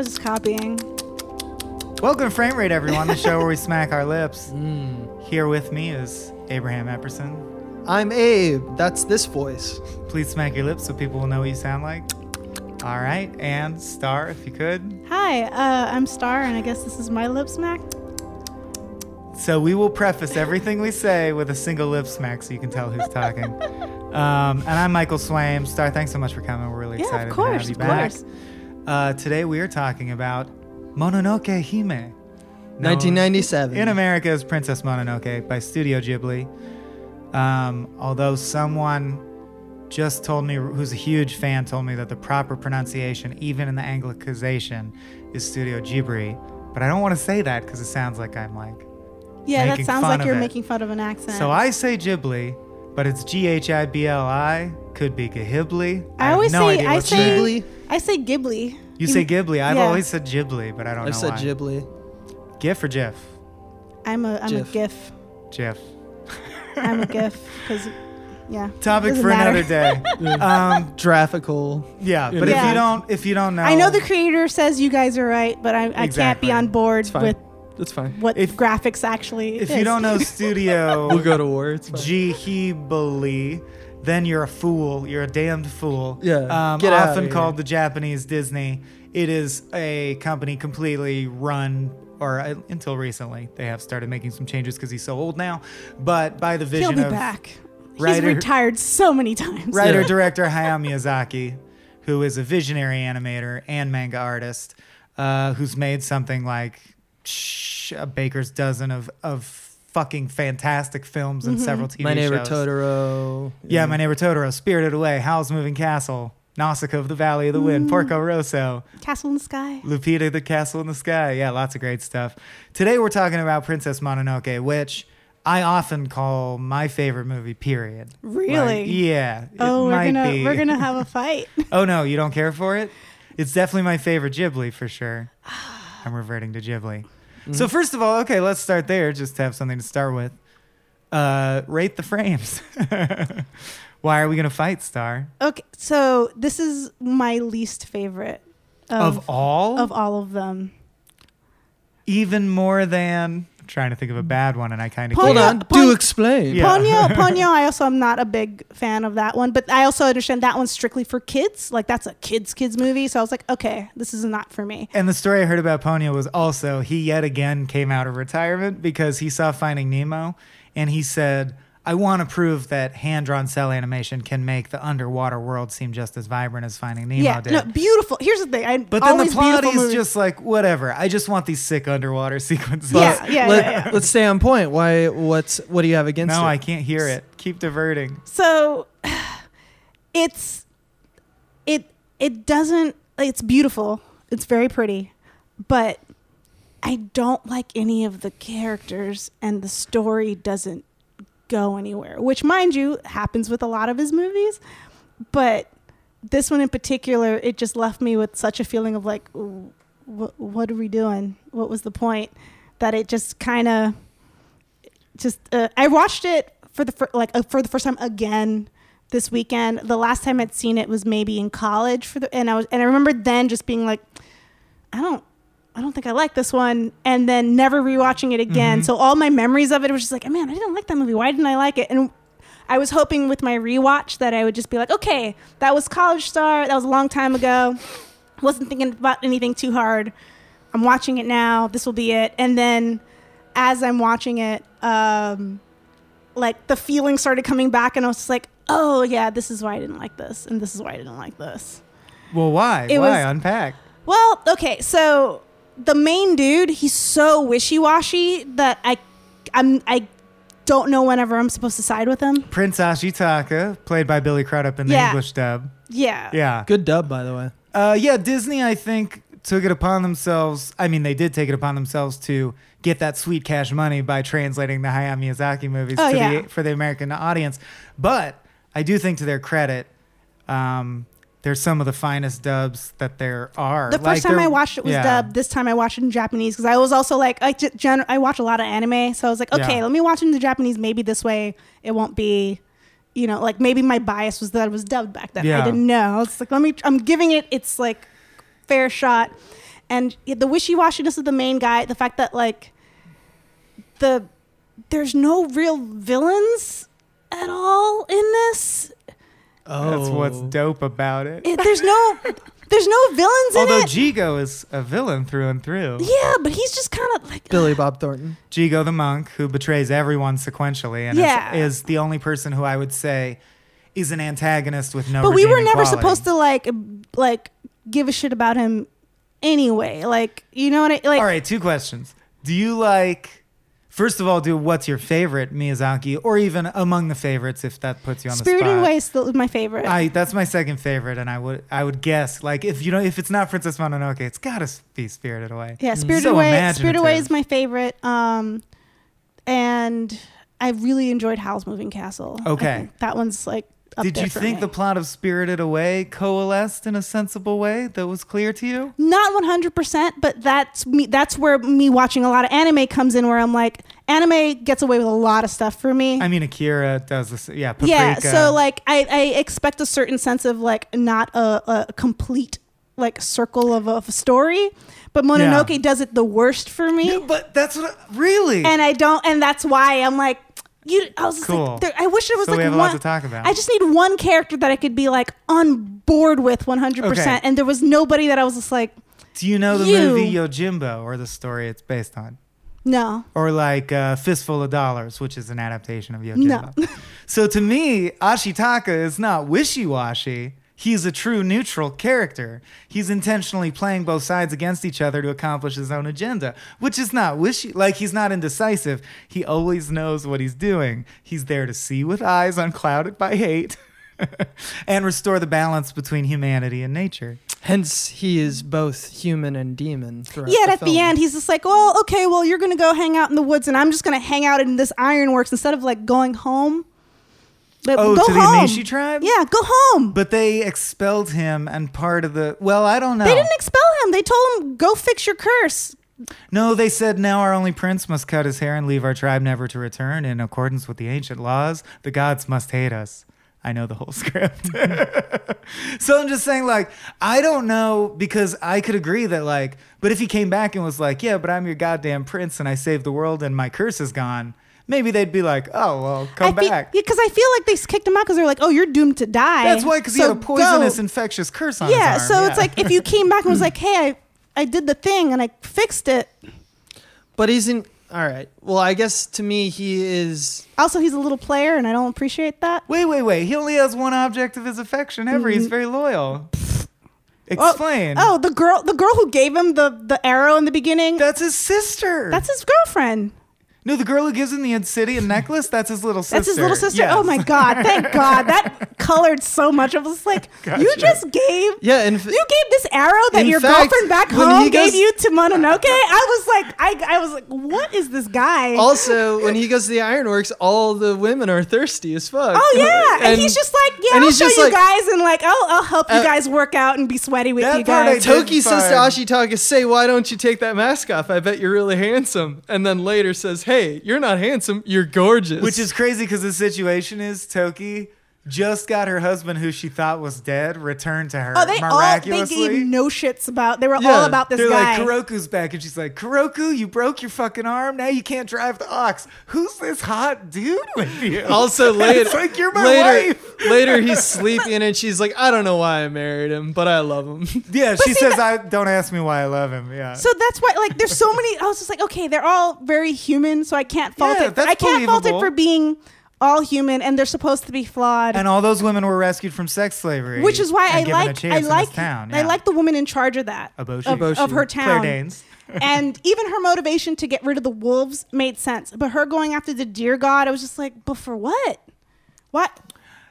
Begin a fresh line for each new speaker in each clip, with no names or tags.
I was just copying.
Welcome to Frame Rate, everyone, the show where we smack our lips. Here with me is Abraham Epperson.
I'm Abe. That's this voice.
Please smack your lips so people will know what you sound like. All right, and Star, if you could.
Hi, uh, I'm Star, and I guess this is my lip smack.
So we will preface everything we say with a single lip smack so you can tell who's talking. um, and I'm Michael Swaim. Star, thanks so much for coming. We're really
Yeah, of
excited
course,
to have you
of course.
Uh, today we are talking about Mononoke Hime.
1997.
In America as Princess Mononoke by Studio Ghibli. Um, although someone just told me, who's a huge fan, told me that the proper pronunciation, even in the Anglicization, is Studio Ghibli. But I don't want to say that because it sounds like I'm like.
Yeah, that sounds
fun
like you're
it.
making fun of an accent.
So I say Ghibli, but it's G H I B L I. Could be Ghibli.
I
have
always
no
say- I say-
Ghibli.
I say Ghibli.
You say Ghibli. I've
yeah.
always said Ghibli, but I don't
I've
know
said
why.
Ghibli.
GIF or GIF?
I'm a I'm
Jif.
a GIF.
GIF.
I'm a GIF because yeah.
Topic for
matter.
another day. um,
Graphical.
yeah, but if you don't, if you don't know,
I know the creator says you guys are right, but I, I can't be on board
It's fine.
with
That's fine.
what
If-
graphics actually.
if
is.
you don't know Studio
We'll go to war. It's fine.
Ghibli, then you're a fool. You're a damned fool.
Yeah,
Um,
get outta
often
here.
called the Japanese Disney. It is a company completely run, or uh, until recently, they have started making some changes because he's so old now. But by the vision he'll
be
of
back. He's retired so many times.
writer director Hayao Miyazaki, who is a visionary animator and manga artist, uh, who's made something like shh, a baker's dozen of of fucking fantastic films and mm-hmm. several TV shows.
My neighbor
shows.
Totoro.
Yeah, My Neighbor Totoro, Spirited Away, Howl's Moving Castle, Nausicaa of the Valley of the Wind, mm. Porco Rosso,
Castle in the Sky.
Laputa the Castle in the Sky. Yeah, lots of great stuff. Today we're talking about Princess Mononoke, which I often call my favorite movie. Period.
Really?
Like, yeah. it
Oh, we're
might
gonna
be.
we're gonna have a fight.
Oh no, you don't care for it? It's definitely my favorite Ghibli for sure. I'm reverting to Ghibli. So first of all, okay, let's start there just to have something to start with. Uh, rate the frames. Why are we gonna fight, Star?
okay, so this is my least favorite
Of,
of
all,
of all of them.
even more than. I'm trying to think of a bad one, and I kind of
Hold on.
Pon-
Do explain.
Yeah.
Ponyo, Ponyo, I also am not a big fan of that one, but I also understand that one's strictly for kids. Like that's a kids kids movie, so I was like, okay, this is not for me.
And the story I heard about Ponyo was also he yet again came out of retirement because he saw Finding Nemo and he said, I want to prove that hand drawn cell animation can make the underwater world seem just as vibrant as Finding Nemo
yeah,
did.
no, beautiful. Here's the thing, I
but then the plot is
movies.
just like, whatever. I just want these sick underwater sequences.
Yeah, yeah,
Let,
yeah, yeah.
Let's stay on point. Why? What's? What do you have against
No,
it?
I can't hear it. Keep diverting.
So it's it it doesn't it's beautiful. It's very pretty, but I don't like any of the characters and the story doesn't go anywhere, which mind you happens with a lot of his movies, but this one in particular it just left me with such a feeling of like what what are we doing? What was the point? That it just kind of just uh, I watched it for the fir- like uh, for the first time again this weekend. The last time I'd seen it was maybe in college for the and I was and I remember then just being like I don't I don't think I like this one and then never rewatching it again. So all my memories of it was just like, man, I didn't like that movie. Why didn't I like it? And I was hoping with my rewatch that I would just be like, okay, that was College Star. That was a long time ago. Wasn't thinking about anything too hard. I'm watching it now. This will be it. And then as I'm watching it, um, like the feeling started coming back, and I was just like, oh yeah, this is why I didn't like this, and this is why I didn't like this.
Well, why?
It
why?
was-
Unpack.
Well, okay, so the main dude, he's so wishy-washy that I, I'm, I don't know whenever I'm supposed to side with him.
Prince Ashitaka, played by Billy Crudup in the
Yeah.
English dub.
Yeah.
Yeah.
Good dub, by the way.
Uh, yeah, Disney, I think, took it upon themselves. I mean, they did take it upon themselves to get that sweet cash money by translating the Hayao Miyazaki movies
Oh,
to
yeah.
the, for the American audience. But I do think, to their credit, um, they're some of the finest dubs that there are.
The first
Like,
time I watched it was
yeah.
dubbed. This time I watched it in Japanese because I was also like, I, ge- gen- I watch a lot of anime, so I was like, okay,
Yeah.
let me watch it in the Japanese. Maybe this way it won't be, you know, like maybe my bias was that it was dubbed back then.
Yeah.
I didn't know. It's like let me. I'm giving it its like fair shot, and the wishy-washiness of the main guy, the fact that like the there's no real villains at all in this.
Oh,
That's what's oh. dope about it.
It, there's no there's no villains in it.
Although
it.
Jigo is a villain through and through.
yeah, but he's just kind of like
Billy Bob Thornton.
Jigo the monk, who betrays everyone sequentially and
Yeah.
is, is the only person who I would say is an antagonist with no.
but we were never
quality.
supposed to like like give a shit about him anyway. Like you know what I like?
All right, two questions. Do you like? First of all, do what's your favorite Miyazaki, or even among the favorites, if that puts you on the
Spirited
spot?
Away is still my favorite.
I that's my second favorite, and I would I would guess like if you know if it's not Princess Mononoke, it's gotta be Spirited Away.
yeah, Spirited
So
Away. Spirited Away is my favorite. Um, and I really enjoyed Howl's Moving Castle.
Okay.
that one's like.
Did you think
me.
the plot of Spirited Away coalesced in a sensible way that was clear to you?
not 100% but that's me that's where me watching a lot of anime comes in where i'm like anime gets away with a lot of stuff for me
I mean, Akira does this. Yeah, Paprika.
yeah so like I, I expect a certain sense of like not a, a complete like circle of, of a story but mononoke
Yeah.
does it the worst for me
Yeah, but that's what really.
and i don't and that's why i'm like you i was just
Cool.
like there, i wish there was
So
like
we have a
one
lot to talk about.
i just need one character that i could be like on board with 100%
Okay.
and there was nobody that i was just like
Do you know the
You.
movie Yojimbo or the story it's based on?
no
Or like uh, Fistful of Dollars, which is an adaptation of Yojimbo. so to me, Ashitaka is not wishy washy. He's a true neutral character. He's intentionally playing both sides against each other to accomplish his own agenda, which is not wishy. Like he's not indecisive. He always knows what he's doing. He's there to see with eyes unclouded by hate and restore the balance between humanity and nature.
Hence, he is both human and demon. Throughout
Yeah,
the
at the end, he's just like, well, okay, well, you're going to go hang out in the woods, and I'm just going to hang out in this ironworks instead of like going home. But
Oh,
go
to the
home.
Emishi tribe?
Yeah, go home.
But they expelled him, and part of the well, I don't know.
They didn't expel him. They told him, go fix your curse.
no, they said now our only prince must cut his hair and leave our tribe never to return. In accordance with the ancient laws, the gods must hate us. I know the whole script. so I'm just saying, like, I don't know because I could agree that, like, but if he came back and was like, yeah, but I'm your goddamn prince and I saved the world and my curse is gone, maybe they'd be like, oh, well, come
I feel,
back.
Because I feel like they kicked him out because they're like, oh, you're doomed to die.
That's why, because he
So
had a poisonous,
go.
infectious curse on
Yeah,
his arm.
Yeah, so it's like if you came back and was like, hey, I, I did the thing and I fixed it.
But he's in. All right. Well, I guess to me, he is.
Also, he's a little player, and I don't appreciate that.
Wait, wait, wait. He only has one object of his affection ever. He's mm-hmm. very loyal. Explain.
Oh, the girl, the girl who gave him the the arrow in the beginning.
that's his sister.
that's his girlfriend.
No, the girl who gives him the obsidian necklace. That's his little sister.
That's his little sister.
Yes.
Oh my god! Thank God that colored so much. I was like, you just gave.
Yeah, and f-
You gave this arrow that
In
your
fact,
girlfriend back home
he
gave you to Mononoke. I was like, I, I was like, what is this guy?
also when he goes to the ironworks, all the women are thirsty as fuck.
oh yeah, and, he's just like, yeah,
and
I'll show you
like-
guys, and like, I'll, I'll help you
Uh,
guys work out and be sweaty with
that
you
part I
guys.
Toki says to
fine.
Ashitaka, "Say, why don't you take that mask off? I bet you're really handsome." And then later says, "Hey, you're not handsome. You're gorgeous."
Which is crazy because the situation is Toki just got her husband, who she thought was dead, returned to her
Oh, they all they gave no shits about. They were all about this
They're
guy.
like, Koroku's back. And she's like, Koroku, you broke your fucking arm. Now you can't drive the ox. Who's this hot dude with you?
also later,
It's like, you're my
later,
wife.
later he's sleeping and she's like, "I don't know why I married him, but I love him."
Yeah, she
see,
says, "I don't ask me why I love him." Yeah.
So that's why, like, there's so many. I was just like, okay, they're all very human, so I can't fault
Yeah,
it.
that's
I can't fault it for being all human, and they're supposed to be flawed.
and all those women were rescued from sex slavery,
which is why I like, I like,
town.
I like the woman in charge of that
Eboshi.
of,
Eboshi.
of her
Claire
town.
Danes.
and even her motivation to get rid of the wolves made sense, but her going after the deer god, I was just like, but for what? What?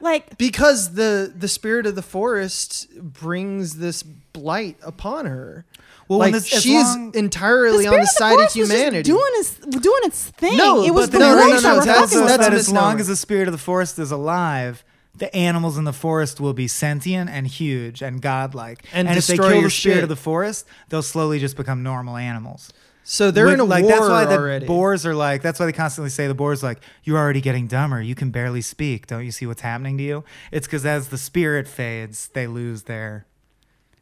Like,
because the the spirit of the forest brings this blight upon her.
Well,
like
this-
she's
long-
the
entirely
spirit
on the
of the
side of
forest just
humanity.
doing its doing its thing.
No,
it was the
the
wolves
narration
that were
tells us that's
that as long as the spirit of the forest is alive, the animals in the forest will be sentient and huge and godlike.
And
if they
destroy
kill the spirit
shit.
of the forest, they'll slowly just become normal animals.
so they're
With-
in a
like
war
that's why the
already.
boars are like that's why they constantly say the boars like you're already getting dumber you can barely speak don't you see what's happening to you it's because as the spirit fades they lose their
But they didn't-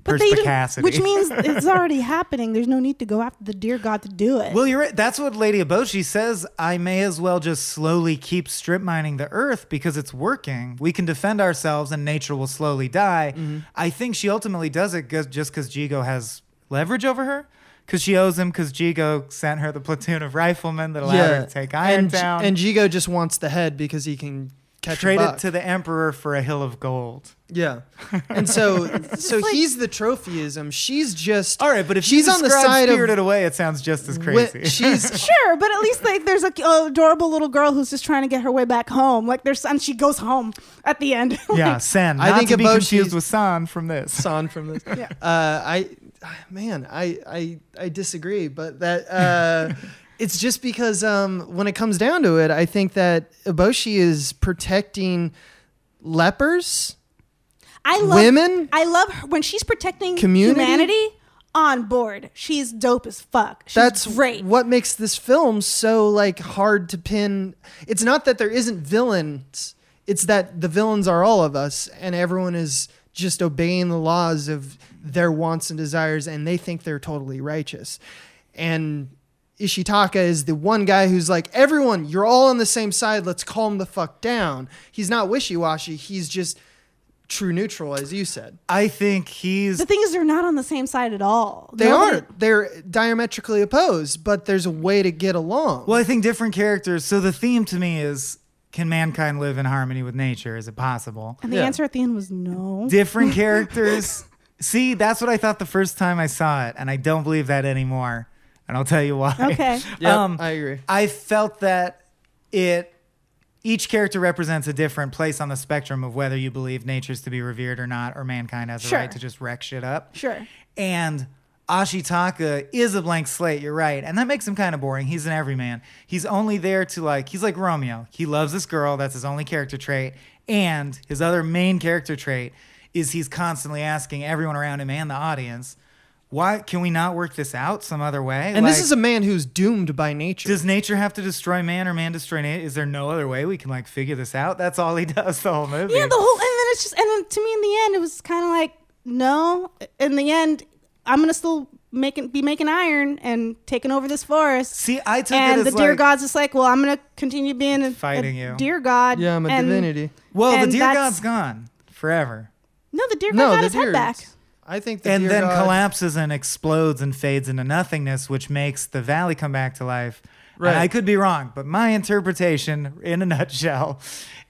perspicacity.
which means it's already happening. There's no need to go after the deer God to do it.
Well, you're right. That's what Lady Eboshi says. I may as well just slowly keep strip mining the earth because it's working. We can defend ourselves and nature will slowly die.
Mm-hmm.
I think she ultimately does it just because Jigo has leverage over her. Because she owes him because Jigo sent her the platoon of riflemen that allowed her to take Iron
and,
Town.
and Jigo just wants the head because he can catch
trade
a
it to the Emperor for a hill of gold.
Yeah, and so so
like-
he's the trophyism. She's just
All right, but if
she's
you
on the
describe
side
Spirited
of
Away, it sounds just as
wi-
crazy.
she's
Sure, but at least like there's a a adorable little girl who's just trying to get her way back home. Like there's and she goes home at the end.
yeah, Sen.
I think
to be
Eboshi's-
confused with San from this.
San from this.
Yeah.
Uh, I man, I I I disagree, but that uh, it's just because um, when it comes down to it, I think that Eboshi is protecting lepers,
I love
women.
I love her when she's protecting
Community?
humanity. On board, she's dope as fuck. She's
That's
great.
What makes this film so like hard to pin? It's not that there isn't villains. It's that the villains are all of us, and everyone is just obeying the laws of their wants and desires, and they think they're totally righteous. And Ashitaka is the one guy who's like, everyone, you're all on the same side. Let's calm the fuck down. He's not wishy washy. He's just true neutral, as you said.
I think he's
the thing is, they're not on the same side at all.
They
Nobody-
aren't. They're diametrically opposed, but there's a way to get along.
Well, I think different characters. So the theme to me is can mankind live in harmony with nature? Is it possible?
And the
Yeah.
answer at the end was no.
Different characters. See, that's what I thought the first time I saw it, and I don't believe that anymore. And I'll tell you why.
Okay.
Yep,
um,
I agree.
I felt that it each character represents a different place on the spectrum of whether you believe nature's to be revered or not, or mankind has a
Sure.
right to just wreck shit up.
Sure.
And Ashitaka is a blank slate, you're right. And that makes him kind of boring. He's an everyman. He's only there to like he's like Romeo. He loves this girl, that's his only character trait. And his other main character trait is he's constantly asking everyone around him and the audience, why can we not work this out some other way?
And this is a man who's doomed by nature.
does nature have to destroy man or man destroy nature? Is there no other way we can like figure this out? That's all he does the whole movie.
Yeah, the whole and then it's just and then to me in the end it was kind of like no. In the end, I'm gonna still making be making iron and taking over this forest.
See, I took
and
it
the
as
deer
like,
god's just like, well, I'm gonna continue being a,
Fighting
a
you.
deer god.
yeah, I'm a
and-
divinity.
well, the
and
deer
that's-
god's gone forever.
No, the deer god
No,
got his
deer.
head back.
I think the
and then
god-
collapses and explodes and fades into nothingness, which makes the valley come back to life.
Right.
And I could be wrong, but my interpretation, in a nutshell,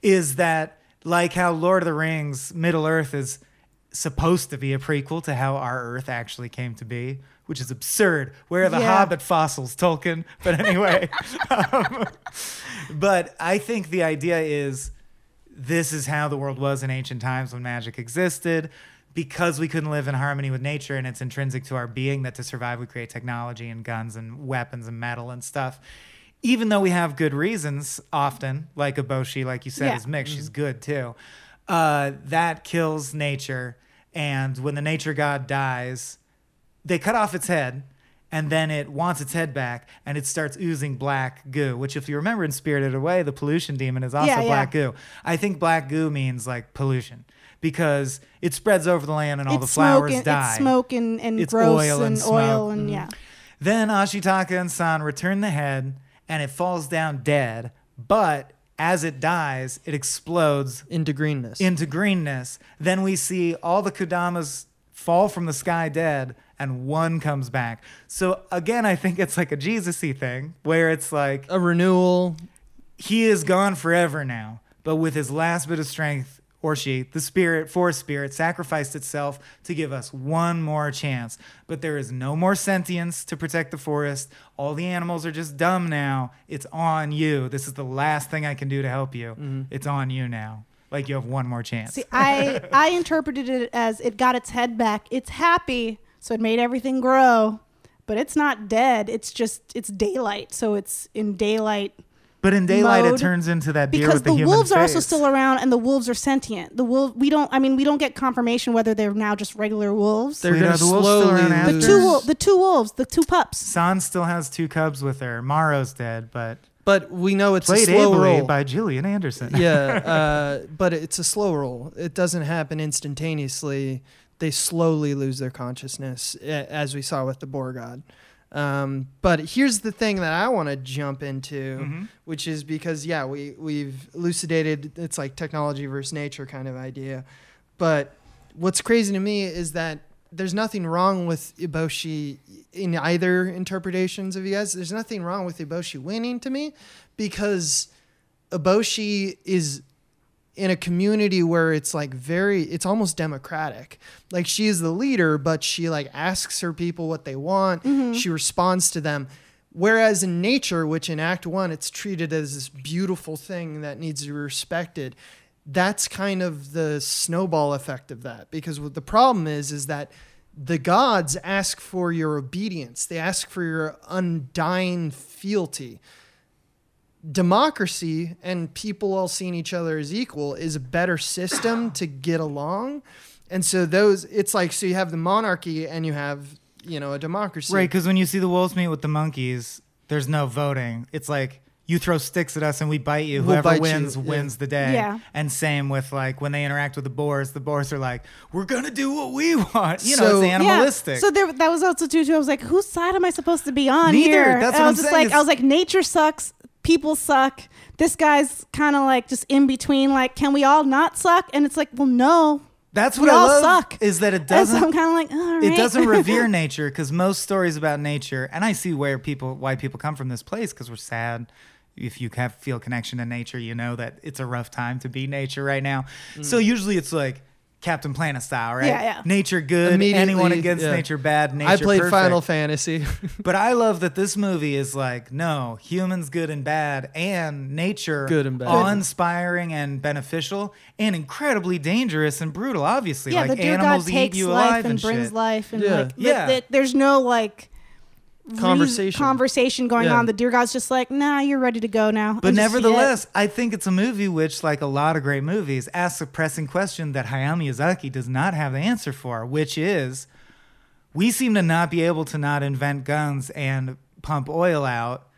is that like how Lord of the Rings, Middle Earth is supposed to be a prequel to how our Earth actually came to be, which is absurd. Where are the
Yeah.
Hobbit fossils, Tolkien? But anyway, um, but I think the idea is this is how the world was in ancient times when magic existed because we couldn't live in harmony with nature and it's intrinsic to our being that to survive we create technology and guns and weapons and metal and stuff. Even though we have good reasons often like Eboshi like you said
Yeah.
is mixed she's good too uh, that kills nature. And when the nature god dies they cut off its head and then it wants its head back and it starts oozing black goo which if you remember in spirited away the pollution demon is also
Yeah, yeah.
black goo i think black goo means like pollution because it spreads over the land and all
it's
the flowers
smoke and,
die
It's smoke and, and
It's
gross
oil and
and,
smoke.
oil and
Mm-hmm.
yeah.
then ashitaka and san return the head and it falls down dead but as it dies it explodes
into greenness.
into greenness. Then we see all the Kodamas fall from the sky dead, and one comes back. So again, I think it's like a Jesus-y thing where it's like
a renewal.
he is gone forever now, but with his last bit of strength, or she, the spirit, forest spirit, sacrificed itself to give us one more chance. But there is no more sentience to protect the forest. All the animals are just dumb now. It's on you. This is the last thing I can do to help you. Mm-hmm. It's on you now. Like you have one more chance.
See, I I interpreted it as it got its head back. It's happy, so it made everything grow, but it's not dead. It's just it's daylight, so it's in daylight
But in daylight,
mode
it turns into that deer
because
with the,
the
human
wolves are also still around, and the wolves are sentient. The wolf we don't. I mean, we don't get confirmation whether they're now just regular wolves.
They're
Wait,
going to
the wolves still
slowly
around
the two wol- the two wolves, the two pups.
San still has two cubs with her. Moro's dead, but
but we know it's a
played
slow
ably
roll.
by Gillian Anderson.
yeah, uh, but it's a slow roll. It doesn't happen instantaneously. They slowly lose their consciousness, as we saw with the Boar God. Um, but here's the thing that I want to jump into,
Mhm.
which is because yeah, we we've elucidated it's like technology versus nature kind of idea. But what's crazy to me is that there's nothing wrong with Eboshi in either interpretations of you guys. There's nothing wrong with Eboshi winning to me because Eboshi is in a community where it's like very it's almost democratic. Like she is the leader but she like asks her people what they want. Mm-hmm. She responds to them. Whereas in nature which in act 1 it's treated as this beautiful thing that needs to be respected that's kind of the snowball effect of that. Because what the problem is is that the gods ask for your obedience. They ask for your undying fealty democracy and people all seeing each other as equal is a better system to get along. And so those it's like so you have the monarchy and you have, you know, a democracy.
Right, because when you see the wolves meet with the monkeys, there's no voting. It's like you throw sticks at us and we bite you.
We'll
Whoever
bite you,
wins
yeah.
wins the day.
Yeah.
And same with like when they interact with the boars, the boars are like, "We're gonna do what we want." You know, it's animalistic.
Yeah. So there, that was also too. too. I was like, whose side am I supposed to be on
Neither.
here?
That's
And
what
I
I'm
was just
saying.
like, I was like, nature sucks. People suck. This guy's kind of like just in between. Like, can we all not suck? And it's like, well, no.
That's
we
what I
all
love
suck.
is that it
And so
doesn't.
I'm kind of like, all right.
it doesn't revere nature because most stories about nature, and I see where people, why people come from this place because we're sad. If you have feel connection to nature, you know that it's a rough time to be nature right now. So mm. usually it's like Captain Planet style, right?
Yeah, yeah.
Nature good,
Immediately,
anyone against
yeah.
nature bad. Nature
I played
perfect.
Final Fantasy.
But I love that this movie is like, no, humans good and bad, and nature
Good and bad.
awe-inspiring and beneficial, and incredibly dangerous and brutal. Obviously,
yeah,
like
the deer god
animals eat
takes
you
life
alive
and,
and,
brings
shit.
life, and
Yeah.
like, the-
Yeah.
the- there's no like reas-
Conversation.
conversation going
Yeah.
on. The deer god's just like, nah, you're ready to go now.
But nevertheless, I think it's a movie which, like a lot of great movies, asks a pressing question that Hayao Miyazaki does not have the answer for, which is we seem to not be able to not invent guns and pump oil out.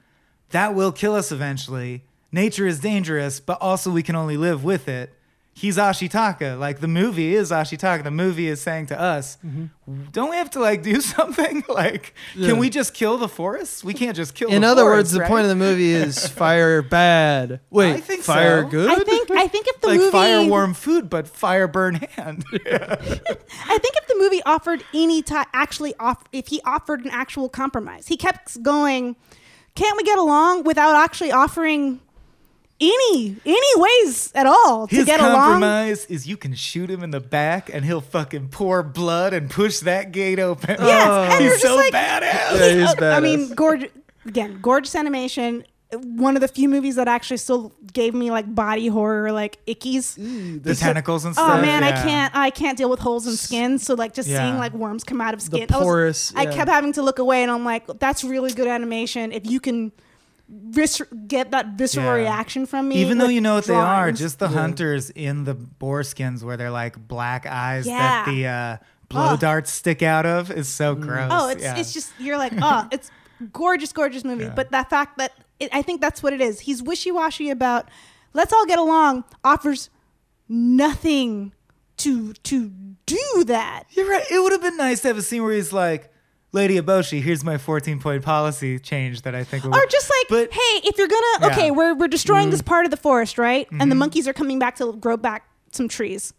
That will kill us eventually. Nature is dangerous, but also we can only live with it. He's Ashitaka. Like the movie is Ashitaka. The movie is saying to us, mm-hmm. don't we have to like do something? Like,
Yeah.
can we just kill the forests? We can't just kill
In
the
other
forests,
words, the point of the movie is fire bad. Wait,
I think
fire
so.
good?
I think I think if the
like
movie
fire warm food, but fire burn hand.
I think if the movie offered any type, actually off, if he offered an actual compromise, he kept going. Can't we get along without actually offering any any ways at all to
His
get along?
compromise is you can shoot him in the back and he'll fucking pour blood and push that gate open.
Yes, and you're
he's
just
so
like-
badass.
Yeah, he's
Uh, I mean,
badass.
gorgeous. Again, gorgeous animation. One of the few movies that actually still gave me like body horror, like ickies.
The tentacles and stuff.
Oh man, I can't. I can't deal with holes in skin. So like just
Yeah.
seeing like worms come out of skin. I was-
porous,
I kept having to look away, and I'm like, that's really good animation. If you can vis- get that visceral
Yeah.
reaction from me,
Even though you know what they are, just the hunters in the boar skins where they're like black eyes
Yeah.
that the uh, blow
Oh.
darts stick out of is so gross.
Oh, it's
yeah.
it's just you're like, oh, it's gorgeous, gorgeous movie.
Yeah.
But that fact that it, I think that's what it is. He's wishy washy about let's all get along. Offers nothing to to do that.
You're right. It would have been nice to have a scene where he's like, Lady Eboshi, here's my 14 point policy change that I think will
Or just like,
But-
hey, if you're gonna,
Yeah. Mm-hmm.
okay, we're we're destroying this part of the forest, right? And the monkeys are coming back to grow back some trees.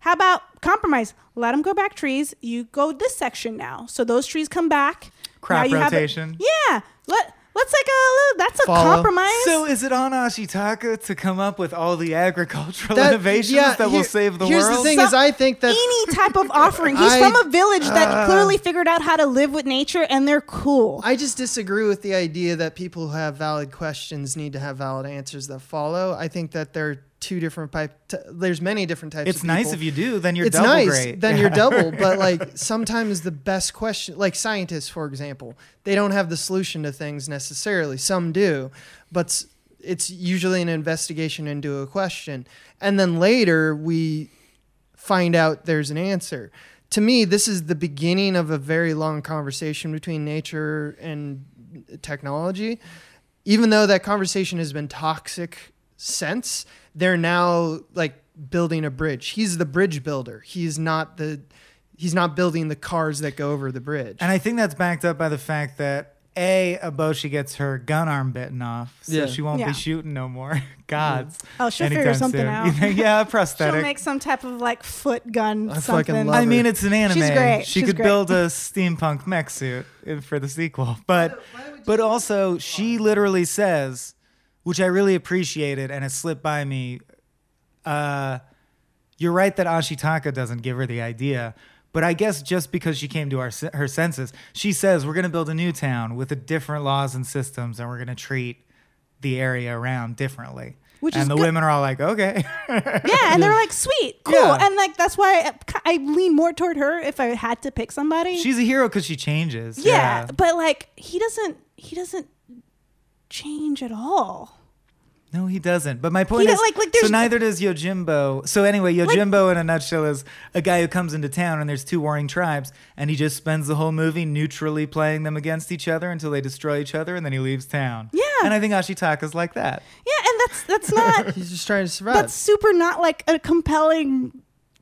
How about compromise? Let them grow back trees. You go this section now, so those trees come back.
Crop
have a-
rotation.
yeah, let let's like a that's a
Follow.
compromise.
So is it on Ashitaka to come up with all the agricultural
That-
innovations
yeah,
that will save the
here's
world?
the thing
So-
is, I think that
any type of offering. He's
I-
from a village that
uh,
clearly figured out how to live with nature, and they're cool.
I just disagree with the idea that people who have valid questions need to have valid answers that follow. I think that there are two different type. T- there's many different types.
it's nice if you do, then you're
it's
double
nice
great.
then
Yeah.
you're double but like sometimes the best question like scientists for example they don't have the solution to things necessarily some do but it's usually an investigation into a question and then later we find out there's an answer to me this is the beginning of a very long conversation between nature and technology even though that conversation has been toxic since they're now like building a bridge he's the bridge builder he's not the he's not building the cars that go over the bridge.
And I think that's backed up by the fact that a Eboshi gets her gun arm bitten off, so
Yeah.
she won't
Yeah.
be shooting no more gods.
Oh, she'll figure
anytime
something
soon.
out.
You think- yeah, a
She'll make some type of like foot gun.
I
something.
fucking love
I mean, it's an anime.
She's great.
She
She's
could
great.
build a steampunk mech suit uh, for the sequel, but but also she literally says, which I really appreciated, and it slipped by me. Uh, you're right that Ashitaka doesn't give her the idea, but I guess just because she came to our her senses, she says we're going to build a new town with a different laws and systems, and we're going to treat the area around differently.
Which
and the
good.
women are all like, okay.
Yeah, and they're like, sweet, cool,
Yeah.
and like that's why I, I lean more toward her if I had to pick somebody.
She's a hero because she changes.
yeah, but like he doesn't, he doesn't change at all.
No, he doesn't. But my point
He
is,
don't- like- like,
so
there's-
neither does Yojimbo. So anyway, Yojimbo in a nutshell is a guy who comes into town and there's two warring tribes, and he just spends the whole movie neutrally playing them against each other until they destroy each other, and then he leaves town.
Yeah.
And I think Ashitaka's like that.
Yeah, and that's that's not
he's just trying to survive.
that's super not like a compelling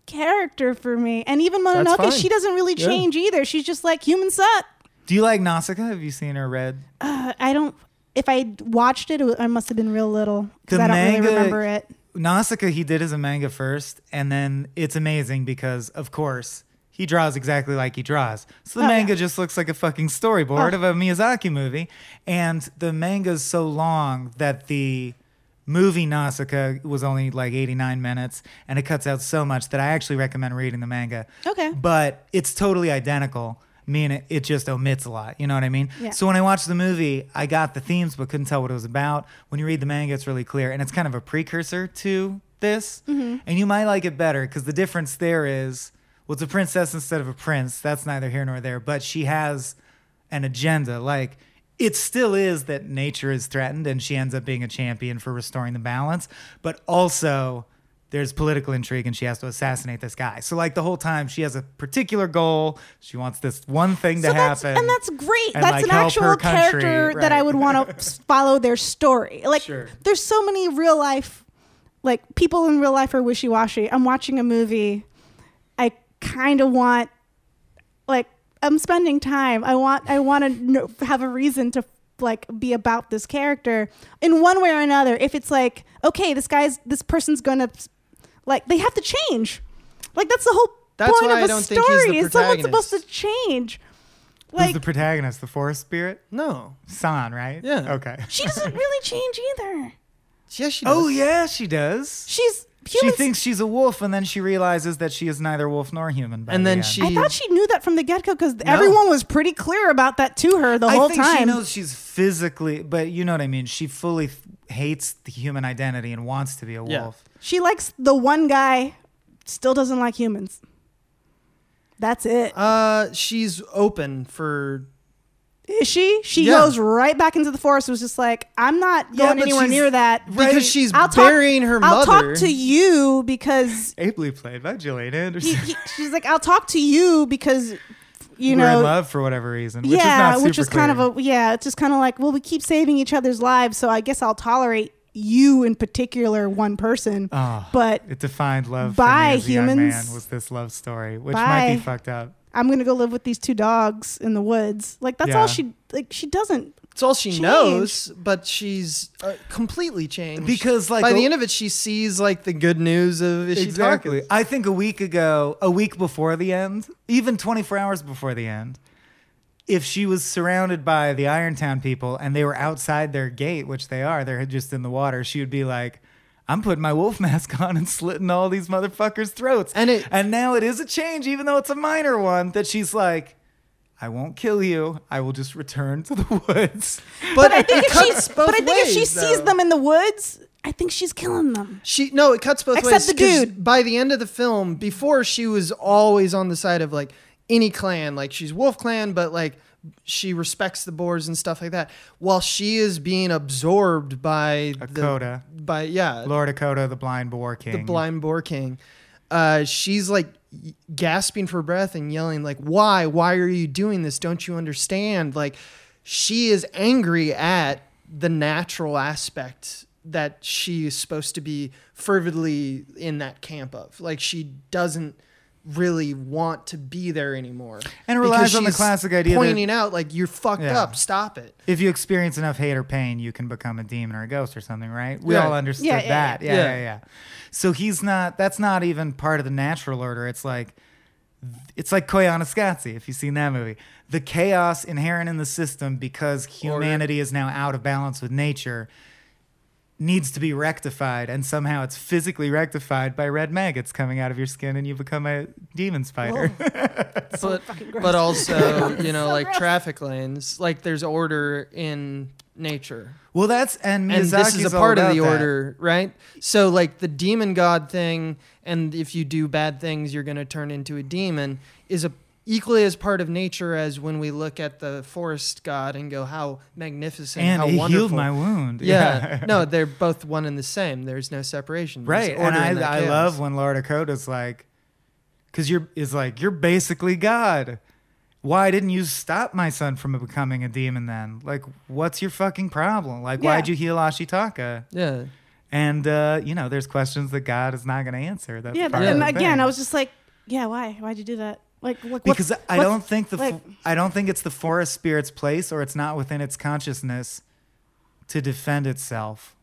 character for me. And even Mononoke,
fine.
she doesn't really
Yeah.
change either. She's just like humans suck.
Do you like Nausicaa? Have you seen her read?
Uh, I don't. If I watched it, I must have been real little because I don't
manga-
really remember it.
Nausicaa he did as a manga first, and then it's amazing because of course he draws exactly like he draws. So the
Oh,
manga
yeah.
just looks like a fucking storyboard
Oh.
of a Miyazaki movie, and the manga's so long that the movie Nausicaa was only like 89 minutes, and it cuts out so much that I actually recommend reading the manga.
Okay.
But it's totally identical. Meaning it just omits a lot. You know what I mean?
Yeah.
So when I watched the movie, I got the themes but couldn't tell what it was about. When you read the manga, it's really clear, and it's kind of a precursor to this.
Mm-hmm.
And you might like it better because the difference there is, well, it's a princess instead of a prince. That's neither here nor there. But she has an agenda. Like it still is that nature is threatened, and she ends up being a champion for restoring the balance. But also, there's political intrigue and she has to assassinate this guy. So like the whole time she has a particular goal. She wants this one thing to
So that's
happen.
and that's great.
and,
that's
like,
an actual
country,
character that I would want to follow their story. Like
Sure.
there's so many real life like people in real life are wishy-washy. I'm watching a movie. I kind of want like I'm spending time. I want I want to know, have a reason to like be about this character in one way or another. If it's like, okay, this guy's this person's going to like they have to change. Like that's the whole
That's
point
why
of
I
a
don't think he's the
story. is someone's supposed to
protagonist.
change.
Who's
Like
the protagonist? The forest spirit?
no.
San, right?
Yeah.
Okay.
she doesn't really change either.
Yes, she oh, does.
Oh yeah, she does.
She's
She
humans.
thinks she's a wolf, and then she realizes that she is neither wolf nor human. by
And
the
then
end.
she-
I thought she knew that from the get go because everyone was pretty clear about that to her the whole
I think
time.
she knows she's physically, but you know what I mean. She fully th- hates the human identity and wants to be a
Yeah.
wolf.
She likes the one guy, still doesn't like humans. That's it.
Uh, she's open for.
Is she? She
Yeah.
goes right back into the forest. Was just like, I'm not
Yeah,
going
but
anywhere
she's-
near that.
Right.
Because she's
I'll talk-
burying her mother.
I'll
mother.
talk to you because
Ably played by Gillian Anderson.
he, he- she's like, I'll talk to you because you
We're
know
in love for whatever reason. Which
yeah,
is not
which is kind
clear.
of a yeah. It's just kind of like, well, we keep saving each other's lives, so I guess I'll tolerate you in particular, one person.
Oh,
but
it defined love
Bye,
for me as a young
humans.
man was this love story, which might be fucked up.
I'm gonna go live with these two dogs in the woods. Like that's
Yeah.
all she like. She doesn't.
It's all she
Change.
knows, but she's uh, completely changed.
Because, like,
by the
a-
end of it, she sees like the good news of Ashitaka.
Exactly. I think a week ago, a week before the end, even 24 hours before the end, if she was surrounded by the Irontown people and they were outside their gate, which they are, they're just in the water, she would be like, I'm putting my wolf mask on and slitting all these motherfuckers' throats.
And it-
and now it is a change, even though it's a minor one, that she's like, I won't kill you. I will just return to the woods.
But,
I think if
cuts
she, but I think if she
ways,
sees
though.
them in the woods, I think she's killing them.
She no, it cuts both
Except
ways.
the
'cause
dude.
By the end of the film, before she was always on the side of like any clan, like she's Wolf Clan, but like she respects the boars and stuff like that. While she is being absorbed by
Okkoto.
the by yeah
Lord Okkoto, the blind boar king.
the blind boar king. Uh, she's like gasping for breath and yelling like, "Why? Why are you doing this? Don't you understand?" Like she is angry at the natural aspect that she is supposed to be fervidly in that camp of. Like she doesn't really want to be there anymore.
And it relies on the classic idea that-
pointing out like you're fucked
Yeah.
up. Stop it.
if you experience enough hate or pain, you can become a demon or a ghost or something, right? We
Yeah.
all understood
Yeah, yeah,
that.
yeah.
Yeah,
Yeah.
yeah, yeah. So he's not. That's not even part of the natural order. It's like, it's like Koyaanisqatsi. If you've seen that movie, the chaos inherent in the system because humanity is now out of balance with nature needs to be rectified, and somehow it's physically rectified by red maggots coming out of your skin, and you become a demon spider.
but but also you know
So
like
gross.
traffic lanes like there's order in nature
well, that's and,
and this is a part of the
that.
order right so like the demon god thing and if you do bad things you're going to turn into a demon is a equally as part of nature as when we look at the forest god and go how magnificent
And
how
it
wonderful
healed my wound.
yeah no they're both one and the same there's no separation There's
right and i, I
chaos.
love when lord okkoto's like because you're is like you're basically god why didn't you stop my son from becoming a demon then like what's your fucking problem like
Yeah.
why'd you heal ashitaka
yeah
and uh, you know there's questions that god is not going to answer that's
yeah,
part
and
of the
again,
thing.
I was just like, yeah, why? Why'd you do that? Like, like
because I don't think the
like-
I don't think it's the forest spirit's place or it's not within its consciousness to defend itself.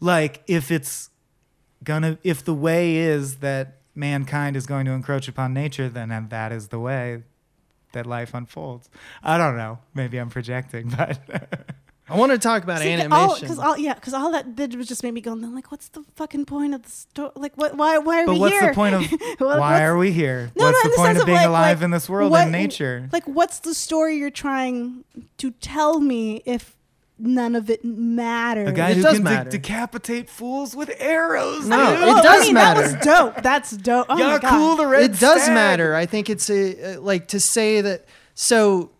Like if it's gonna if the way is that mankind is going to encroach upon nature, then that is the way that life unfolds. I don't know. Maybe I'm projecting, but
i want to talk about
See,
animation
because all, yeah, because all that did was just make me go, then like, what's the fucking point of the story? Like, what? Why? Why are
but
we
what's
here?
the point of
What-
why are we here?
No,
what's
no,
the
the
point
sense
of
of,
being
like-
alive
like,
in this world
what-
in nature?
Like, what's the story you're trying to tell me if none of it matters?
A guy
It
who
does
can de-
matter.
decapitate fools with arrows.
No,
dude.
it does
I mean,
matter.
That was dope. That's dope. Oh
yeah,
my god.
cool. The red
it does
stag.
matter. I think it's a uh, like to say that. So,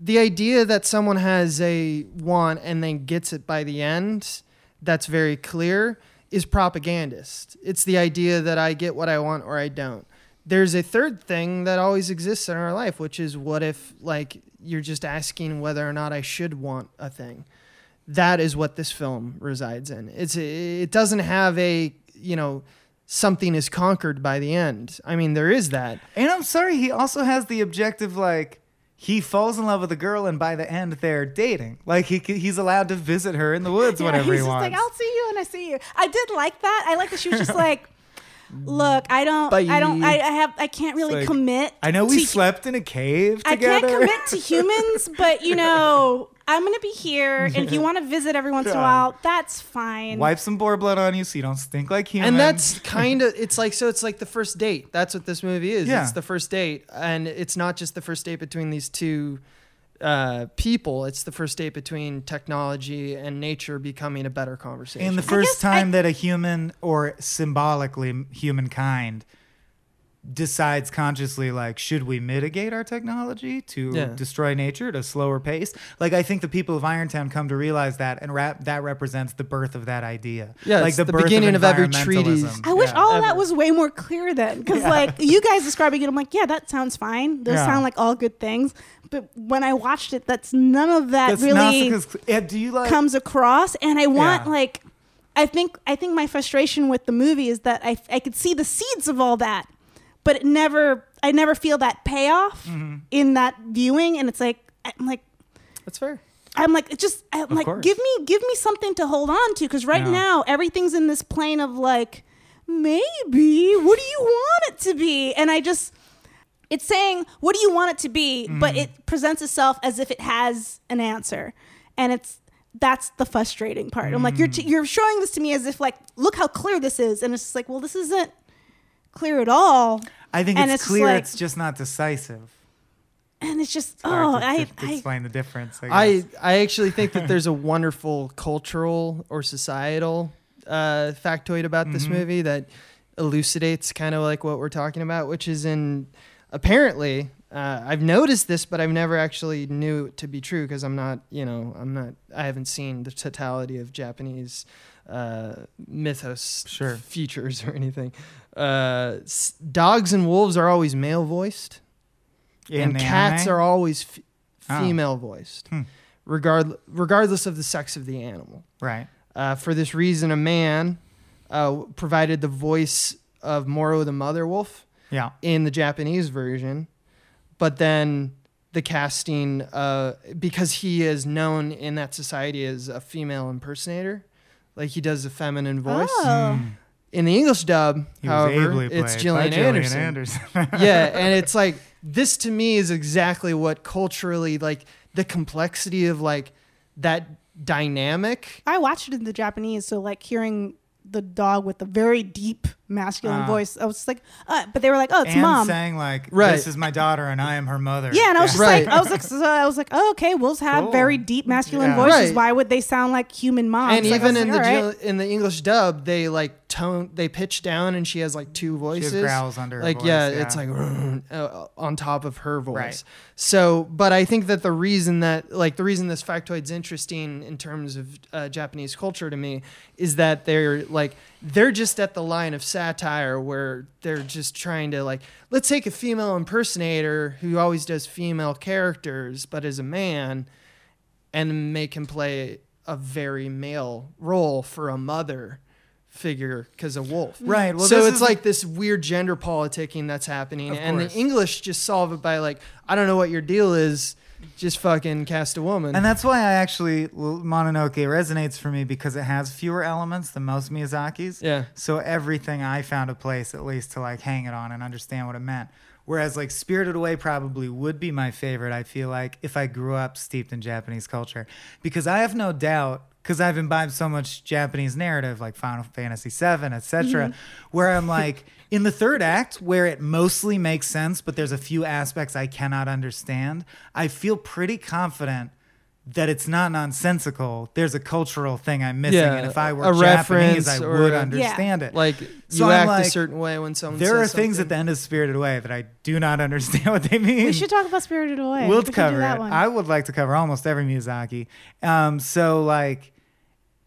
the idea that someone has a want and then gets it by the end, that's very clear, is propagandist. It's the idea that I get what I want or I don't. There's a third thing that always exists in our life, which is what if like you're just asking whether or not I should want a thing. That is what this film resides in. It's it doesn't have a you know something is conquered by the end. I mean, there is that.
And I'm sorry, he also has the objective like he falls in love with a girl, and by the end they're dating. Like he he's allowed to visit her in the woods
Yeah,
whenever
he's
he
just
wants.
like, I'll see you and I see you. I did like that. I like that she was just like, look, I don't, I don't, I, I have, I can't really
like,
commit.
I know we slept in a cave
I
together.
can't commit to humans, but you know, I'm gonna be here, and if you want to visit every once in a while, that's fine.
Wipe some boar blood on you so you don't stink like humans.
And that's kind of it's like so it's like the first date. That's what this movie is.
Yeah.
It's the first date and it's not just the first date between these two uh, people. It's the first date between technology and nature becoming a better conversation.
and the first
guess I-
time that a human or symbolically humankind decides consciously like should we mitigate our technology to
Yeah.
destroy nature at a slower pace like i think the people of irontown come to realize that and rap- that represents the birth of that idea
Yeah,
like the,
the
birth
beginning of every treaty.
environmentalism.
I wish
Yeah.
all of that was way more clear then, because like you guys describing it, I'm like, yeah, that sounds fine. Those
Yeah.
sound like all good things. But when I watched it, that's none of that
That's
really
Nausicaa's- yeah, do you like
comes across. And I want
Yeah.
like, I think I think my frustration with the movie is that I I could see the seeds of all that, but it never I never feel that payoff
Mm-hmm.
in that viewing. And it's like I'm like
That's fair.
I'm like, it just, I'm like,
course.
give me, give me something to hold on to, because right
Yeah.
now everything's in this plane of like, maybe, what do you want it to be? And I just, it's saying, what do you want it to be? But it presents itself as if it has an answer, and it's that's the frustrating part. I'm like, you're t- you're showing this to me as if like, look how clear this is, and it's just like, well, this isn't clear at all,
i think
and
it's,
it's just
clear
like-
it's just not decisive
and it's just,
It's hard
oh,
to,
I,
to- to
I,
explain the difference I,
I
guess.
I actually think that there's a wonderful cultural or societal uh, factoid about this
Mhm.
movie that elucidates kind of like what we're talking about, which is in apparently uh, I've noticed this, but I've never actually knew it to be true because I'm not, you know, I'm not, I haven't seen the totality of Japanese uh, mythos
Sure.
features or anything. Uh, s- dogs and wolves are always male voiced and cats
anime?
are always f-
Oh.
female voiced,
Hmm.
regard regardless of the sex of the animal.
right
Uh, for this reason, a man uh, provided the voice of Moro the mother wolf,
Yeah.
in the Japanese version, but then the casting, uh, because he is known in that society as a female impersonator, like he does a feminine oh. voice.
Oh.
In the English dub,
He
however, it's
played
Gillian
Gillian
Anderson.
Anderson.
yeah, and it's like this to me is exactly what culturally like the complexity of like that dynamic.
I watched it in the Japanese, so like hearing the dog with the very deep masculine
Ah.
voice, I was just like, uh, but they were like, oh, it's
and
mom.
saying like,
Right.
"This is my daughter, and I am her mother."
yeah, and I was just
Right.
like, I was like, so I was like, oh, okay, wolves have
Cool.
very deep masculine
Yeah.
voices.
Right.
Why would they sound like human moms?
and
Like, I
even
was
in
like,
the
all right.
Jill- in the English dub, they like tone they pitch down, and she has like two
she has
voices.
growls under her
like
voice,
yeah, it's like uh, on top of her voice.
Right.
So, but I think that the reason that like the reason this factoid's interesting in terms of uh, Japanese culture to me is that they're like they're just at the line of satire where they're just trying to like let's take a female impersonator who always does female characters but is a man and make him play a very male role for a mother figure because a wolf.
Right. Well,
so it's
is-
like this weird gender politicking that's happening,
Of
and the. English just solve it by like, I don't know what your deal is, just fucking cast a woman.
And that's why I actually Mononoke resonates for me because it has fewer elements than most Miyazaki's.
Yeah.
So everything I found a place at least to like hang it on and understand what it meant. Whereas like Spirited Away probably would be my favorite. I feel like if I grew up steeped in Japanese culture, because I have no doubt because I've imbibed so much Japanese narrative like Final Fantasy VII, etc., mm-hmm. where I'm like in the third act where it mostly makes sense, but there's a few aspects I cannot understand. I feel pretty confident that it's not nonsensical. There's a cultural thing I'm missing,
Yeah,
and if I were
a
Japanese,
reference
I would
a-
understand it.
like
So
you
I'm
act
like,
a certain way when someone
there are
says
things at the end of Spirited Away that I do not understand what they mean.
we should talk about Spirited Away.
We'll
We
cover
that
it.
one.
I would like to cover almost every Miyazaki. Um, so like,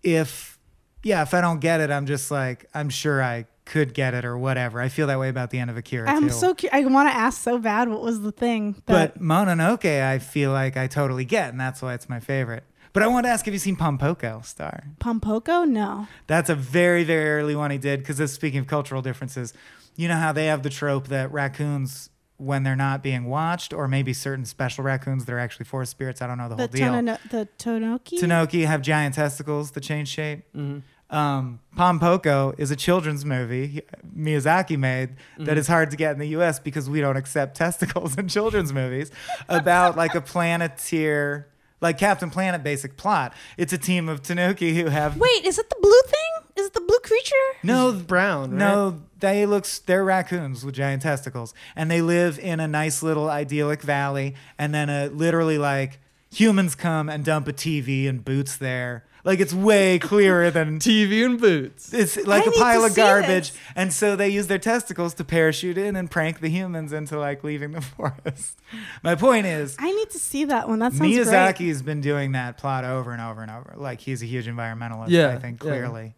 if yeah, if I don't get it, I'm just like I'm sure I could get it or whatever. I feel that way about the end of Akira
I'm
too.
so cu- I want to ask so bad. What was the thing? That,
but Mononoke, I feel like I totally get, and that's why it's my favorite. But I want to ask, have you seen Pom Poko Star?
Pom Poko? No.
That's a very, very early one he did. Because speaking of cultural differences, you know how they have the trope that raccoons, when they're not being watched, or maybe certain special raccoons that are actually forest spirits. I don't know the,
The
whole deal.
Tono- the Tonoki.
Tanuki have giant testicles that change shape.
Mm-hmm.
Um, Pom Poko is a children's movie Miyazaki made
Mm-hmm.
that is hard to get in the U.S. because we don't accept testicles in children's movies. About like a planeteer, like Captain Planet basic plot. It's a team of Tanuki who have
Wait, is it the blue thing? Is it the blue creature?
no
brown. Right?
no, they looks they're raccoons with giant testicles, and they live in a nice little idyllic valley. And then uh, literally like humans come and dump a TV and boots there. Like it's way clearer than
TV and boots.
it's like
I
a pile of garbage.
this.
And so they use their testicles to parachute in and prank the humans into like leaving the forest. My point is.
I need to see that one. That sounds
Miyazaki
great.
has been doing that plot over and over and over. Like he's a huge environmentalist,
Yeah,
I think
yeah.
clearly,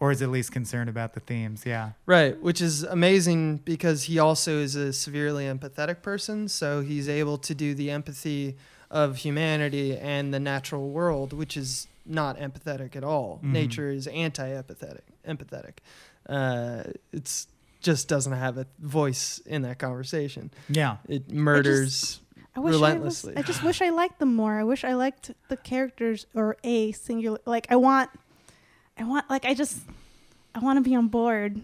or is at least concerned about the themes. Yeah,
Right, which is amazing because he also is a severely empathetic person, so he's able to do the empathy of humanity and the natural world, which is not empathetic at all.
Mhm.
Nature is anti-empathetic. Empathetic. Uh, it's just doesn't have a voice in that conversation.
yeah.
It murders.
I wish
relentlessly.
I, was, I just wish I liked them more. I wish I liked the characters or a singular. Like I want, I want like I just, I want to be on board.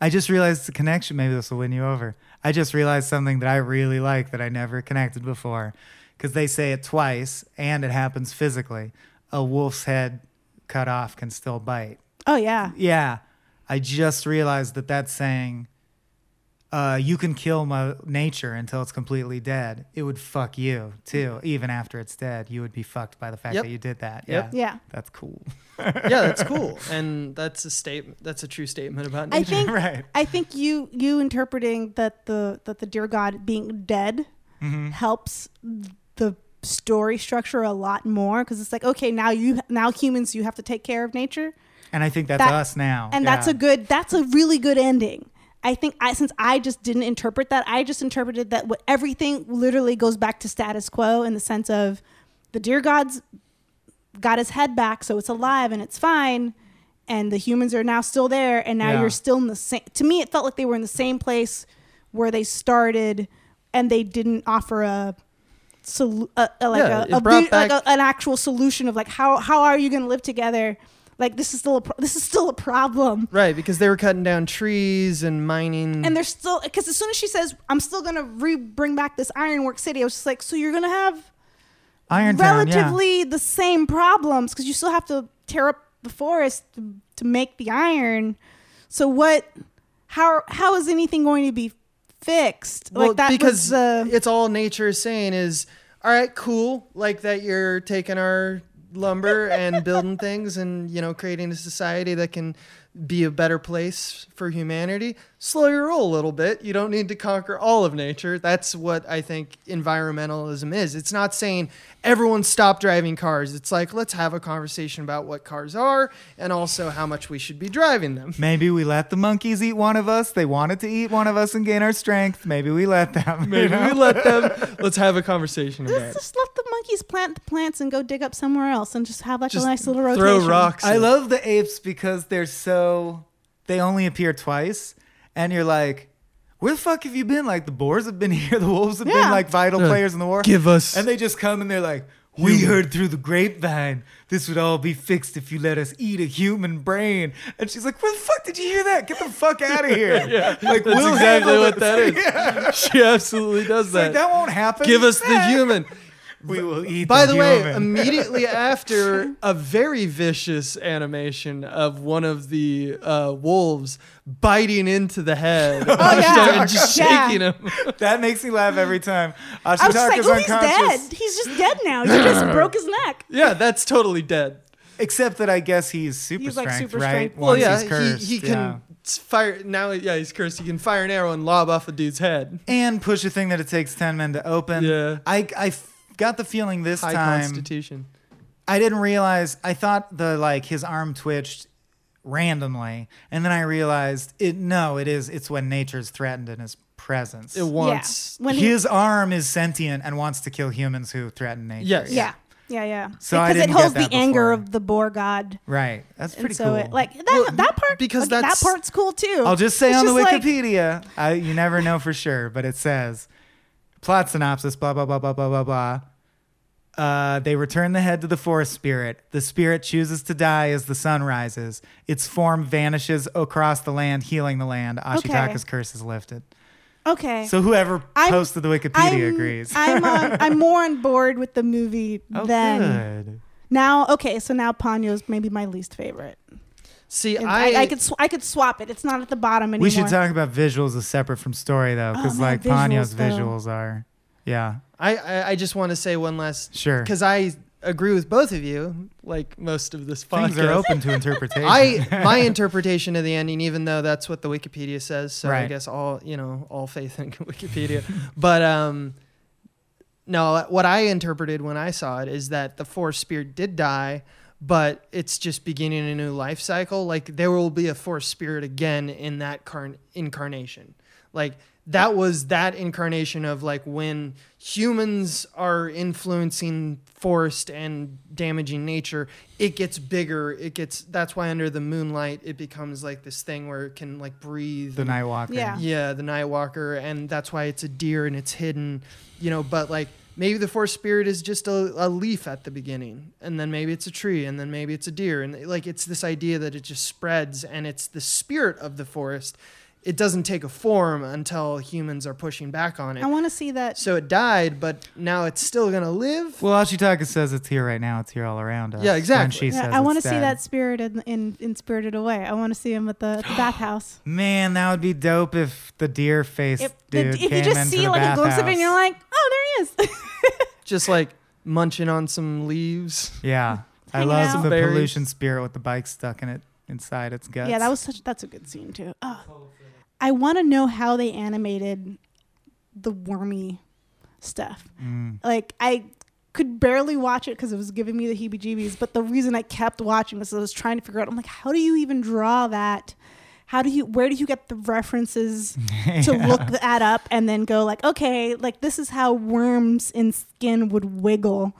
I just realized the connection. Maybe this will win you over. I just realized something that I really like that I never connected before, because they say it twice and it happens physically. A wolf's head cut off can still bite.
Oh yeah,
Yeah, I just realized that that's saying uh, you can kill my nature until it's completely dead. It would fuck you too, even after it's dead. You would be fucked by the fact
Yep.
that you did that.
Yep.
Yeah,
yeah.
that's cool.
yeah, that's cool, and that's a statement. That's a true statement about
I
nature.
think
right.
I think you you interpreting that the that the deer God being dead
hmm
helps the story structure a lot more because it's like okay now you now humans you have to take care of nature
And I think that's
That-
us now.
and that's a good that's a really good ending i think i since i just didn't interpret that i just interpreted that what everything literally goes back to status quo in the sense of the deer god's got his head back so it's alive and it's fine and the humans are now still there and now
Yeah.
you're still in the same to me it felt like they were in the same place where they started and they didn't offer a, solu- a, a like
Yeah,
a, a like a, an actual solution of like how how are you going to live together? Like this is still a pro- this is still a problem.
Right, because they were cutting down trees and mining.
And they're still because as soon as she says I'm still gonna re bring back this Ironwork City, I was just like, so you're gonna have
Iron Town, yeah.
relatively the same problems because you still have to tear up the forest to, to make the iron. So what? How how is anything going to be fixed?
well,
like that
because
was uh,
it's all nature is saying is, all right, cool, like that you're taking our lumber and building things and you know creating a society that can be a better place for humanity. Slow your roll a little bit. You don't need to conquer all of nature. That's what I think environmentalism is. It's not saying everyone stop driving cars. It's like let's have a conversation about what cars are and also how much we should be driving them.
Maybe we let the monkeys eat one of us. They wanted to eat one of us and gain our strength. Maybe we let them. you
Maybe
know?
we let them. Let's have a conversation about
let's
it.
just let the monkeys plant the plants and go dig up somewhere else and just have like
Just
a nice little rotation.
throw rocks.
I love the apes because they're so they only appear twice, and you're like, where the fuck have you been? Like the boars have been here, the wolves have been like vital
Yeah.
players in the war.
Give us
and they just come and they're like, we
Human.
heard through the grapevine this would all be fixed if you let us eat a human brain. And she's like, where the fuck did you hear that? Get the fuck out of here. yeah, like
That's
we'll
exactly
handle
what
this.
that is.
Yeah.
she absolutely does
It's like,
that.
that won't happen.
Give us the human.
We will eat.
By the way,
human.
immediately after a very vicious animation of one of the uh, wolves biting into the head
Oh, yeah.
and just
Yeah.
shaking him.
that makes me laugh every time.
I was like, oh, he's
unconscious.
dead. He's just dead now. He just broke his neck.
Yeah, that's totally dead.
Except that I guess he's super
He's, like, super
right?
strength.
Well,
Once
yeah,
he's cursed,
he, he
yeah.
can s- fire now. Yeah, he's cursed. He can fire an arrow and lob off a dude's head.
and push a thing that it takes ten men to open.
Yeah.
I I f- got the feeling this
High
time
constitution.
I didn't realize. I thought the like his arm twitched randomly, and then I realized it. No, it is. It's when nature's threatened in his presence.
It wants.
Yeah. When he,
his arm is sentient and wants to kill humans who threaten nature.
Yes.
yeah. Yeah, yeah.
So I
because it
didn't get
holds the
that
anger
before.
of the boar god.
Right. That's pretty
and so
cool.
it like that
Well,
that part
because
like,
that's-
that part's cool too.
I'll just say
It's
on the
just like-
Wikipedia, I, you never know for sure, but it says plot synopsis, blah, blah, blah, blah, blah, blah, blah. Uh, they return the head to the forest spirit. The spirit chooses to die as the sun rises. Its form vanishes across the land, healing the land. Ashitaka's curse is lifted.
okay.
So whoever
I'm-
posted the Wikipedia
I'm,
agrees.
I'm on, I'm more on board with the movie
oh,
than
good.
now. Okay, so now Ponyo's maybe my least favorite.
See, I,
I, I, could sw- I could swap it. It's not at the bottom anymore.
We should talk about visuals as separate from story, though, because
Oh, man,
like Ponyo's
though.
visuals are, yeah,
I, I, I just want to say one last
sure.
because I agree with both of you. Like most of this podcast,
Things are open to interpretation.
I my interpretation of the ending, even though that's what the Wikipedia says, so I guess all you know, all faith in Wikipedia. but um, no, what I interpreted when I saw it is that the forest spirit did die, but it's just beginning a new life cycle. Like there will be a forest spirit again in that carn- incarnation. Like that was that incarnation of like when humans are influencing forest and damaging nature it gets bigger it gets that's why under the moonlight it becomes like this thing where it can like breathe
the Night Walker.
Yeah.
yeah the night walker and that's why it's a deer and it's hidden you know but like maybe the forest spirit is just a, a leaf at the beginning and then maybe it's a tree and then maybe it's a deer and like it's this idea that it just spreads and it's the spirit of the forest it doesn't take a form until humans are pushing back on it.
I want to see that.
so it died but now it's still gonna live
Well, Ashitaka says it's here right now. It's here all around us.
Yeah,
And
exactly.
she
Yeah,
says
I want to see
dead.
that spirit in, in in Spirited Away. I want to see him at the, at the bathhouse.
Man, that would be dope if the deer face
If, the,
dude
if you just see
the
like a glimpse of it, and you're like, oh, there he is.
just like munching on some leaves
yeah, I
hanging
love
out.
the
Berries.
pollution spirit with the bike stuck in it inside its guts.
yeah, that was such. That's a good scene too. Oh. I want to know how they animated the wormy stuff.
Mm.
Like I could barely watch it because it was giving me the heebie-jeebies. But the reason I kept watching was I was trying to figure out. I'm like, how do you even draw that? How do you? Where do you get the references to look that up and then go like, okay, like this is how worms in skin would wiggle?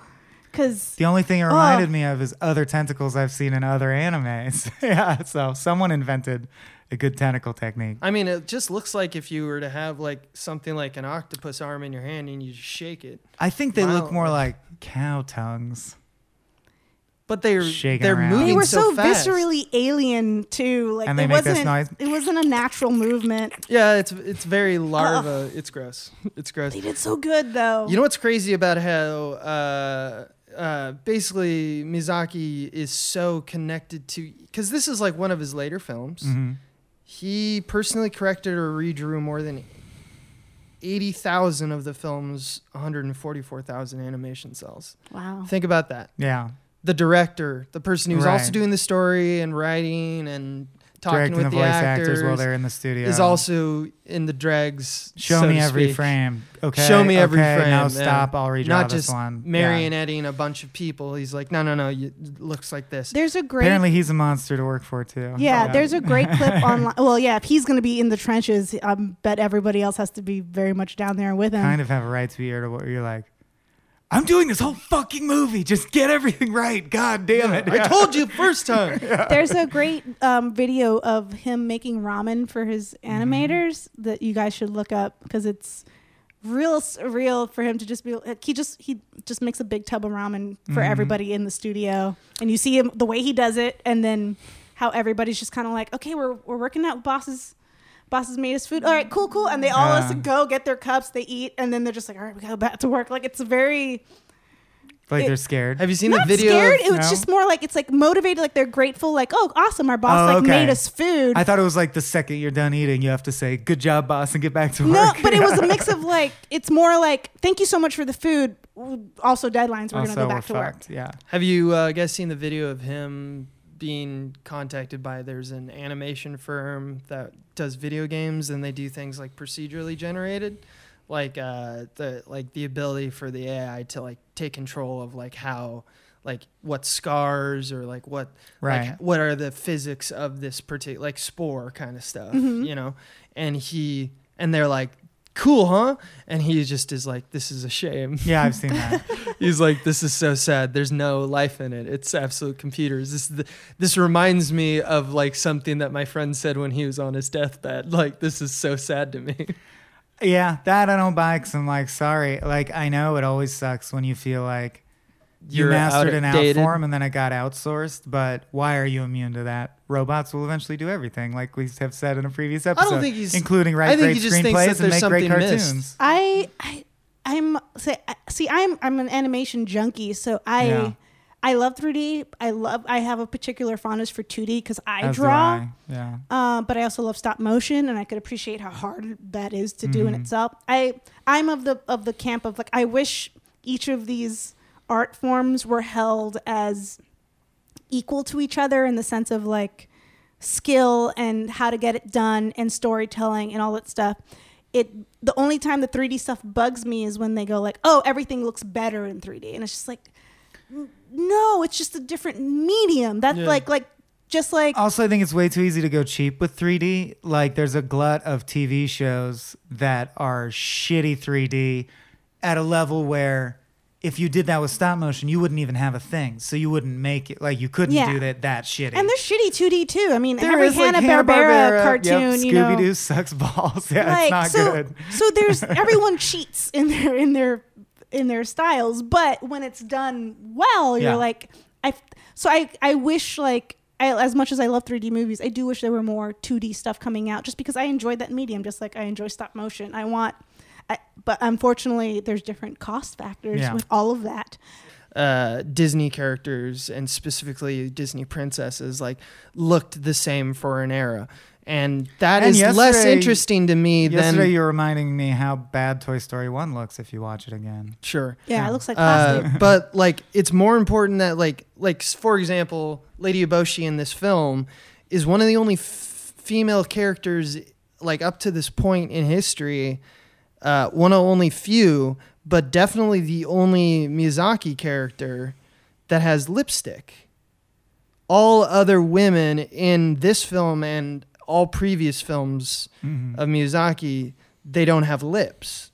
Because
The only thing it
Oh.
reminded me of is other tentacles I've seen in other animes. yeah, so someone invented a good tentacle technique.
I mean, it just looks like if you were to have like something like an octopus arm in your hand and you just shake it.
I think they look
Wow.
more like cow tongues.
But they're
Shaking
they're
around.
moving
They were
so,
so,
fast.
viscerally alien too. Like
And they
it
make this
wasn't.
noise.
It wasn't a natural movement.
Yeah, it's it's very larva. It's gross. It's gross.
They did so good though.
You know what's crazy about how uh, uh, basically Miyazaki is so connected to because this is like one of his later films. He personally corrected or redrew more than eighty thousand of the film's one hundred and forty-four thousand animation cels.
wow.
Think about that.
Yeah.
The director, the person who's also doing the story and writing and talking
Directing
with
the
the,
voice
actors,
actors while they're in the studio.
is also in the dregs.
Show
so
me
to
every
speak.
frame. Okay.
Show me every frame,
Now stop. I'll redraw
Not
this
just
one. Yeah.
marionetting a bunch of people. He's like, no, no, no. You, it looks like this.
There's a great.
Apparently, he's a monster to work for too.
yeah, there's a great clip online. Well, yeah, if he's going to be in the trenches, I bet everybody else has to be very much down there with him.
kind of have a right to be irritable. Where you're like, I'm doing this whole fucking movie. Just get everything right. God damn it.
I told you first time.
There's a great um, video of him making ramen for his
Mm-hmm.
animators that you guys should look up because it's real surreal for him to just be like, he just he just makes a big tub of ramen for
Mhm.
everybody in the studio and you see him the way he does it and then how everybody's just kind of like okay we're we're working out bosses bosses made us food all right cool cool and they all
Yeah.
go get their cups they eat and then they're just like all right we gotta go back to work like it's very
like
it-
they're scared.
Have you seen
not
the video?
scared
Of,
it was
No?
just more like it's like motivated like they're grateful like oh awesome our boss
Oh,
like made us food
I thought it was like the second you're done eating, you have to say, "Good job, boss," and get back to work.
no but it was a mix of like it's more like thank you so much for the food also deadlines we're
also,
gonna go back to work.
Yeah.
have you uh, guys seen the video of him being contacted by? There's an animation firm that does video games, and they do things like procedurally generated, like uh, the like the ability for the AI to like take control of like how like what scars or like what
Right.
like what are the physics of this particular like spore kind of stuff
Mhm.
you know and he and they're like cool huh? And he just is like this is a shame.
Yeah, I've seen that.
he's like this is so sad. There's no life in it. It's absolute computers. This the, this reminds me of like something that my friend said when he was on his deathbed. Like this is so sad to me.
Yeah, that I don't buy because I'm like, sorry. Like, I know it always sucks when you feel like you mastered an art
outdated.
form and then it got outsourced. But why are you immune to that? Robots will eventually do everything, like we have said in a previous episode.
I don't
episode,
think he's-
including
I think
great
he just thinks that
screenplays and make great
something missed.
cartoons.
I, I I'm say see I'm I'm an animation junkie, so I
Yeah.
I love 3D. I love I have a particular fondness for 2D because I
As
draw.
I. Yeah.
Uh, but I also love stop motion, and I could appreciate how hard that is to do in
Mhm.
itself. I I'm of the of the camp of like I wish each of these art forms were held as equal to each other in the sense of like skill and how to get it done and storytelling and all that stuff. It the only time the 3D stuff bugs me is when they go like, "Oh, everything looks better in 3D," and it's just like, no, it's just a different medium. That's
Yeah.
like like just like
Also, I think it's way too easy to go cheap with 3D. Like, there's a glut of TV shows that are shitty 3D at a level where if you did that with stop motion, you wouldn't even have a thing. So you wouldn't make it. Like, you couldn't
Yeah.
do that that shitty.
And there's shitty 2D too. I mean,
There
every
is, like,
Hanna Barbera cartoon,
yep,
you know,
Scooby Doo sucks balls. Yeah,
like
it's not
so.
good.
So there's everyone cheats in their in their in their styles, but when it's done well, you're
Yeah.
like, I. So I I wish like. I, as much as I love 3D movies, I do wish there were more 2D stuff coming out, just because I enjoyed that medium, just like I enjoy stop motion. I want, but unfortunately, there's different cost factors
Yeah.
with all of that.
uh, Disney characters and specifically Disney princesses like looked the same for an era, and that
And
is less interesting to me
Yesterday,
than
you were reminding me how bad Toy Story 1 looks if you watch it again.
sure.
Yeah,
Yeah.
it looks like plastic.
Uh, but like it's more important that like like for example, Lady Eboshi in this film is one of the only f- female characters like up to this point in history, uh, one of only few, but definitely the only Miyazaki character that has lipstick. All other women in this film and all previous films
Mhm.
of Miyazaki, they don't have lips.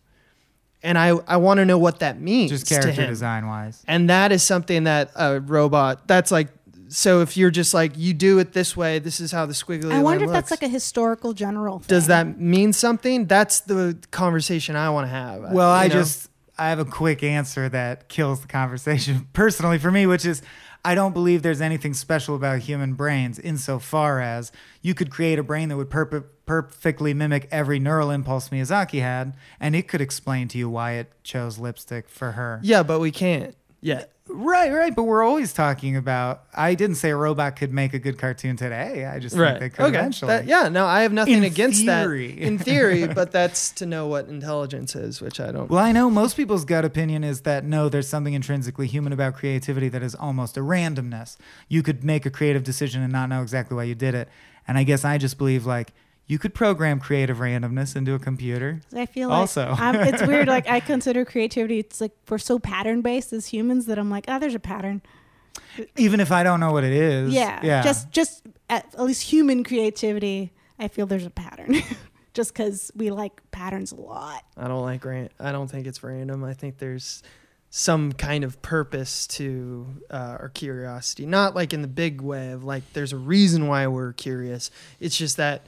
And I, I want to know what that means
Just character design wise.
And that is something that a robot, that's like so if you're just like you do it this way, this is how the squiggly.
I wonder
line
if that's like a historical general. Thing.
Does that mean something? That's the conversation I want to have.
Well,
you
I
know?
just I have a quick answer that kills the conversation personally for me, which is I don't believe there's anything special about human brains insofar as you could create a brain that would perp- perfectly mimic every neural impulse Miyazaki had, and it could explain to you why it chose lipstick for her.
yeah, but we can't yet.
Right, right. But we're always talking about. I didn't say a robot could make a good cartoon today. I just think they could
okay.
eventually.
That- yeah. No, I have nothing
In
against
theory.
that in theory, but that's to know what intelligence is, which I don't.
Well, I know most people's gut opinion is that no, there's something intrinsically human about creativity that is almost a randomness. You could make a creative decision and not know exactly why you did it. And I guess I just believe like you could program creative randomness into a computer.
I feel like
Also.
It's weird. Like I consider creativity. It's like we're so pattern based as humans that I'm like, oh, there's a pattern.
Even if I don't know what it is.
Yeah,
Yeah.
Just just at, at least human creativity, I feel there's a pattern. just because we like patterns a lot.
I don't like ran. I don't think it's random. I think there's some kind of purpose to uh, our curiosity. Not like in the big way of like there's a reason why we're curious. It's just that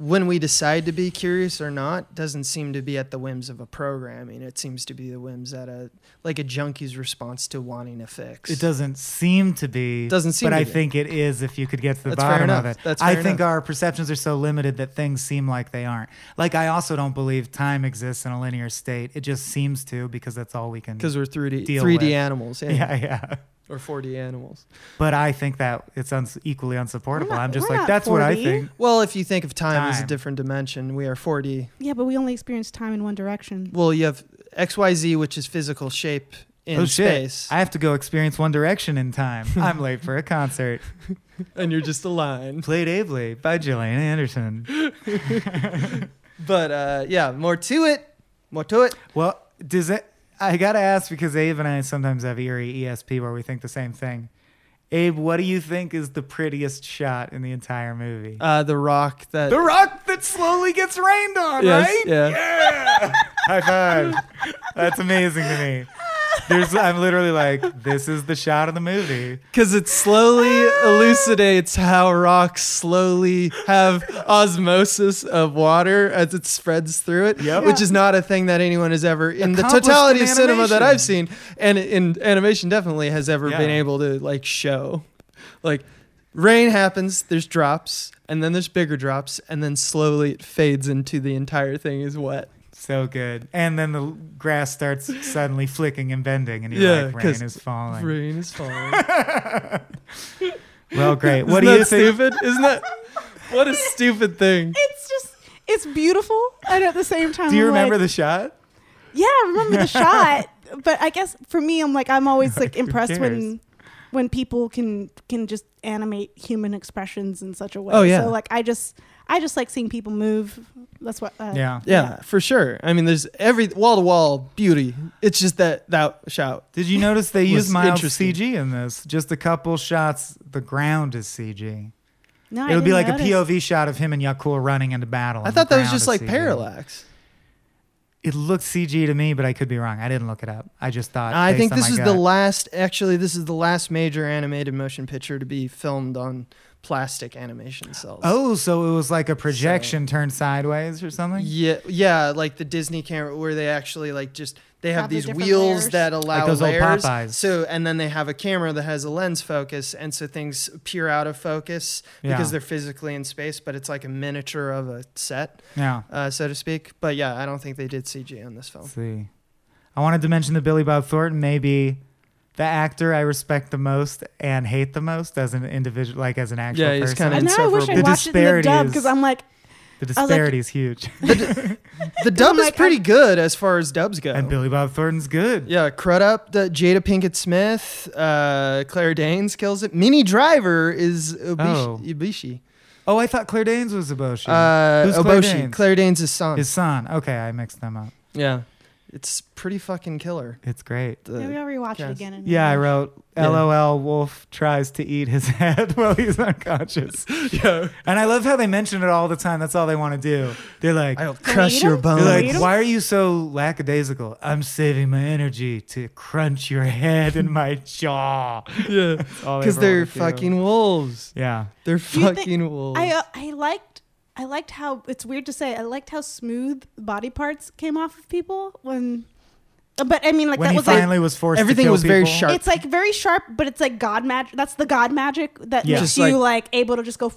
when we decide to be curious or not doesn't seem to be at the whims of a programming. It seems to be the whims at a like a junkie's response to wanting a fix.
It doesn't seem to be.
Doesn't seem
But I
be.
think it is if you could get to the
That's
bottom of it.
That's
I
fair
think
enough.
our perceptions are so limited that things seem like they aren't. Like I also don't believe time exists in a linear state. It just seems to because that's all we can.
because we're 3D 3D
with.
animals, yeah,
yeah, yeah.
Or 4D animals.
But I think that it's uns- equally unsupportable.
Not-
I'm just like,
not
that's what I think.
Well, if you think of time, as a different dimension, we are 4D.
Yeah, but we only experience time in one direction.
Well, you have XYZ, which is physical shape in
oh shit!
space,
I have to go experience One Direction in time. I'm late for a concert.
and you're just a line.
Played ably by Gillian Anderson.
But uh, yeah, more to it. More to it.
Well, does it? I gotta ask because Abe and I sometimes have eerie ESP where we think the same thing. Abe, what do you think is the prettiest shot in the entire movie?
Uh, the rock that.
the rock that slowly gets rained on,
Yes,
right?
yeah.
Yeah. High five. That's amazing to me. There's, I'm literally like, this is the shot of the movie.
Because it slowly elucidates how rocks slowly have osmosis of water as it spreads through it,
Yep.
which is not a thing that anyone has ever, in the totality of cinema that. I've seen, and in animation definitely has ever been able to like show. Like, rain happens, there's drops, and then there's bigger drops, and then slowly it fades into the entire thing is wet.
So good. And then the grass starts suddenly flicking and bending, and you're
Yeah,
like, rain
'cause
is falling.
Rain is falling.
Well, great.
Isn't
What do you think?
stupid? Isn't that what a stupid thing?
It's just it's beautiful, and at the same time,
Do you
I'm
remember
like,
the shot?
Yeah, I remember the shot. But I guess for me, I'm like I'm always like
Who
impressed when when people can can just animate human expressions in such a way.
Oh, yeah.
So like I just I just like seeing people move. That's what. Uh,
Yeah.
Yeah, for sure. I mean, there's every wall to wall beauty. It's just that that shout.
Did you notice they
Was
used mild
interesting.
CG in this? Just a couple shots. The ground is CG.
No, I
It would be like
didn't
a
notice.
POV shot of him and Yakul running into battle.
I
and
thought
the
that was
ground
just
is
like
CG.
parallax.
It looked CG to me, but I could be wrong. I didn't look it up. I just thought.
I
based
think
on
this
my
is
gut.
the last. Actually, this is the last major animated motion picture to be filmed on plastic animation cels.
Oh, so it was like a projection turned sideways or something?
Yeah, yeah, like the Disney camera where they actually like just they have,
Have
these
different
wheels
layers.
that allow
Like those old
layers.
Popeyes.
So and then they have a camera that has a lens focus, and so things appear out of focus because they're physically in space, but it's like a miniature of a set,
Yeah.
uh, so to speak. But yeah, I don't think they did CG on this film.
Let's see. I wanted to mention the Billy Bob Thornton may be the actor I respect the most and hate the most as an individual, like as an actual
Yeah, he's
person.
kinda
I know. I wish I
The
watched it in the dub because I'm like,
the
was like-
disparity is huge.
The dub is
like,
pretty
I-
good as far as dubs go.
and Billy Bob Thornton's good.
Yeah, Crudup, the Jada Pinkett Smith, uh, Claire Danes kills it. Minnie Driver is Eboshi.
Oh.
Eboshi.
Oh, I thought Claire Danes was Eboshi.
Uh,
Who's Claire
Eboshi.
Danes?
Claire Danes' son.
His son. Okay, I mixed them up.
yeah. It's pretty fucking killer.
It's great.
The-
Maybe I'll rewatch it again. And
Yeah, I wrote LOL Wolf tries to eat his head while he's unconscious.
yeah.
And I love how they mention it all the time. That's all they want to do. They're like,
I'll crush
we eat
your
'em?
bones.
they're like, why are you so lackadaisical? I'm saving my energy to crunch your head in my jaw.
yeah.
all they
Because they're
wanna do.
fucking wolves.
Yeah.
They're
Do think-
fucking wolves.
I uh, I liked I liked how it's weird to say I liked how smooth body parts came off of people when, but I mean like
when
that
he
was like
finally was forced
Everything
to kill
was very sharp.
it's like very sharp, but it's like God magic. That's the God magic that
Yeah.
makes
Just
you
like-
like, able to just go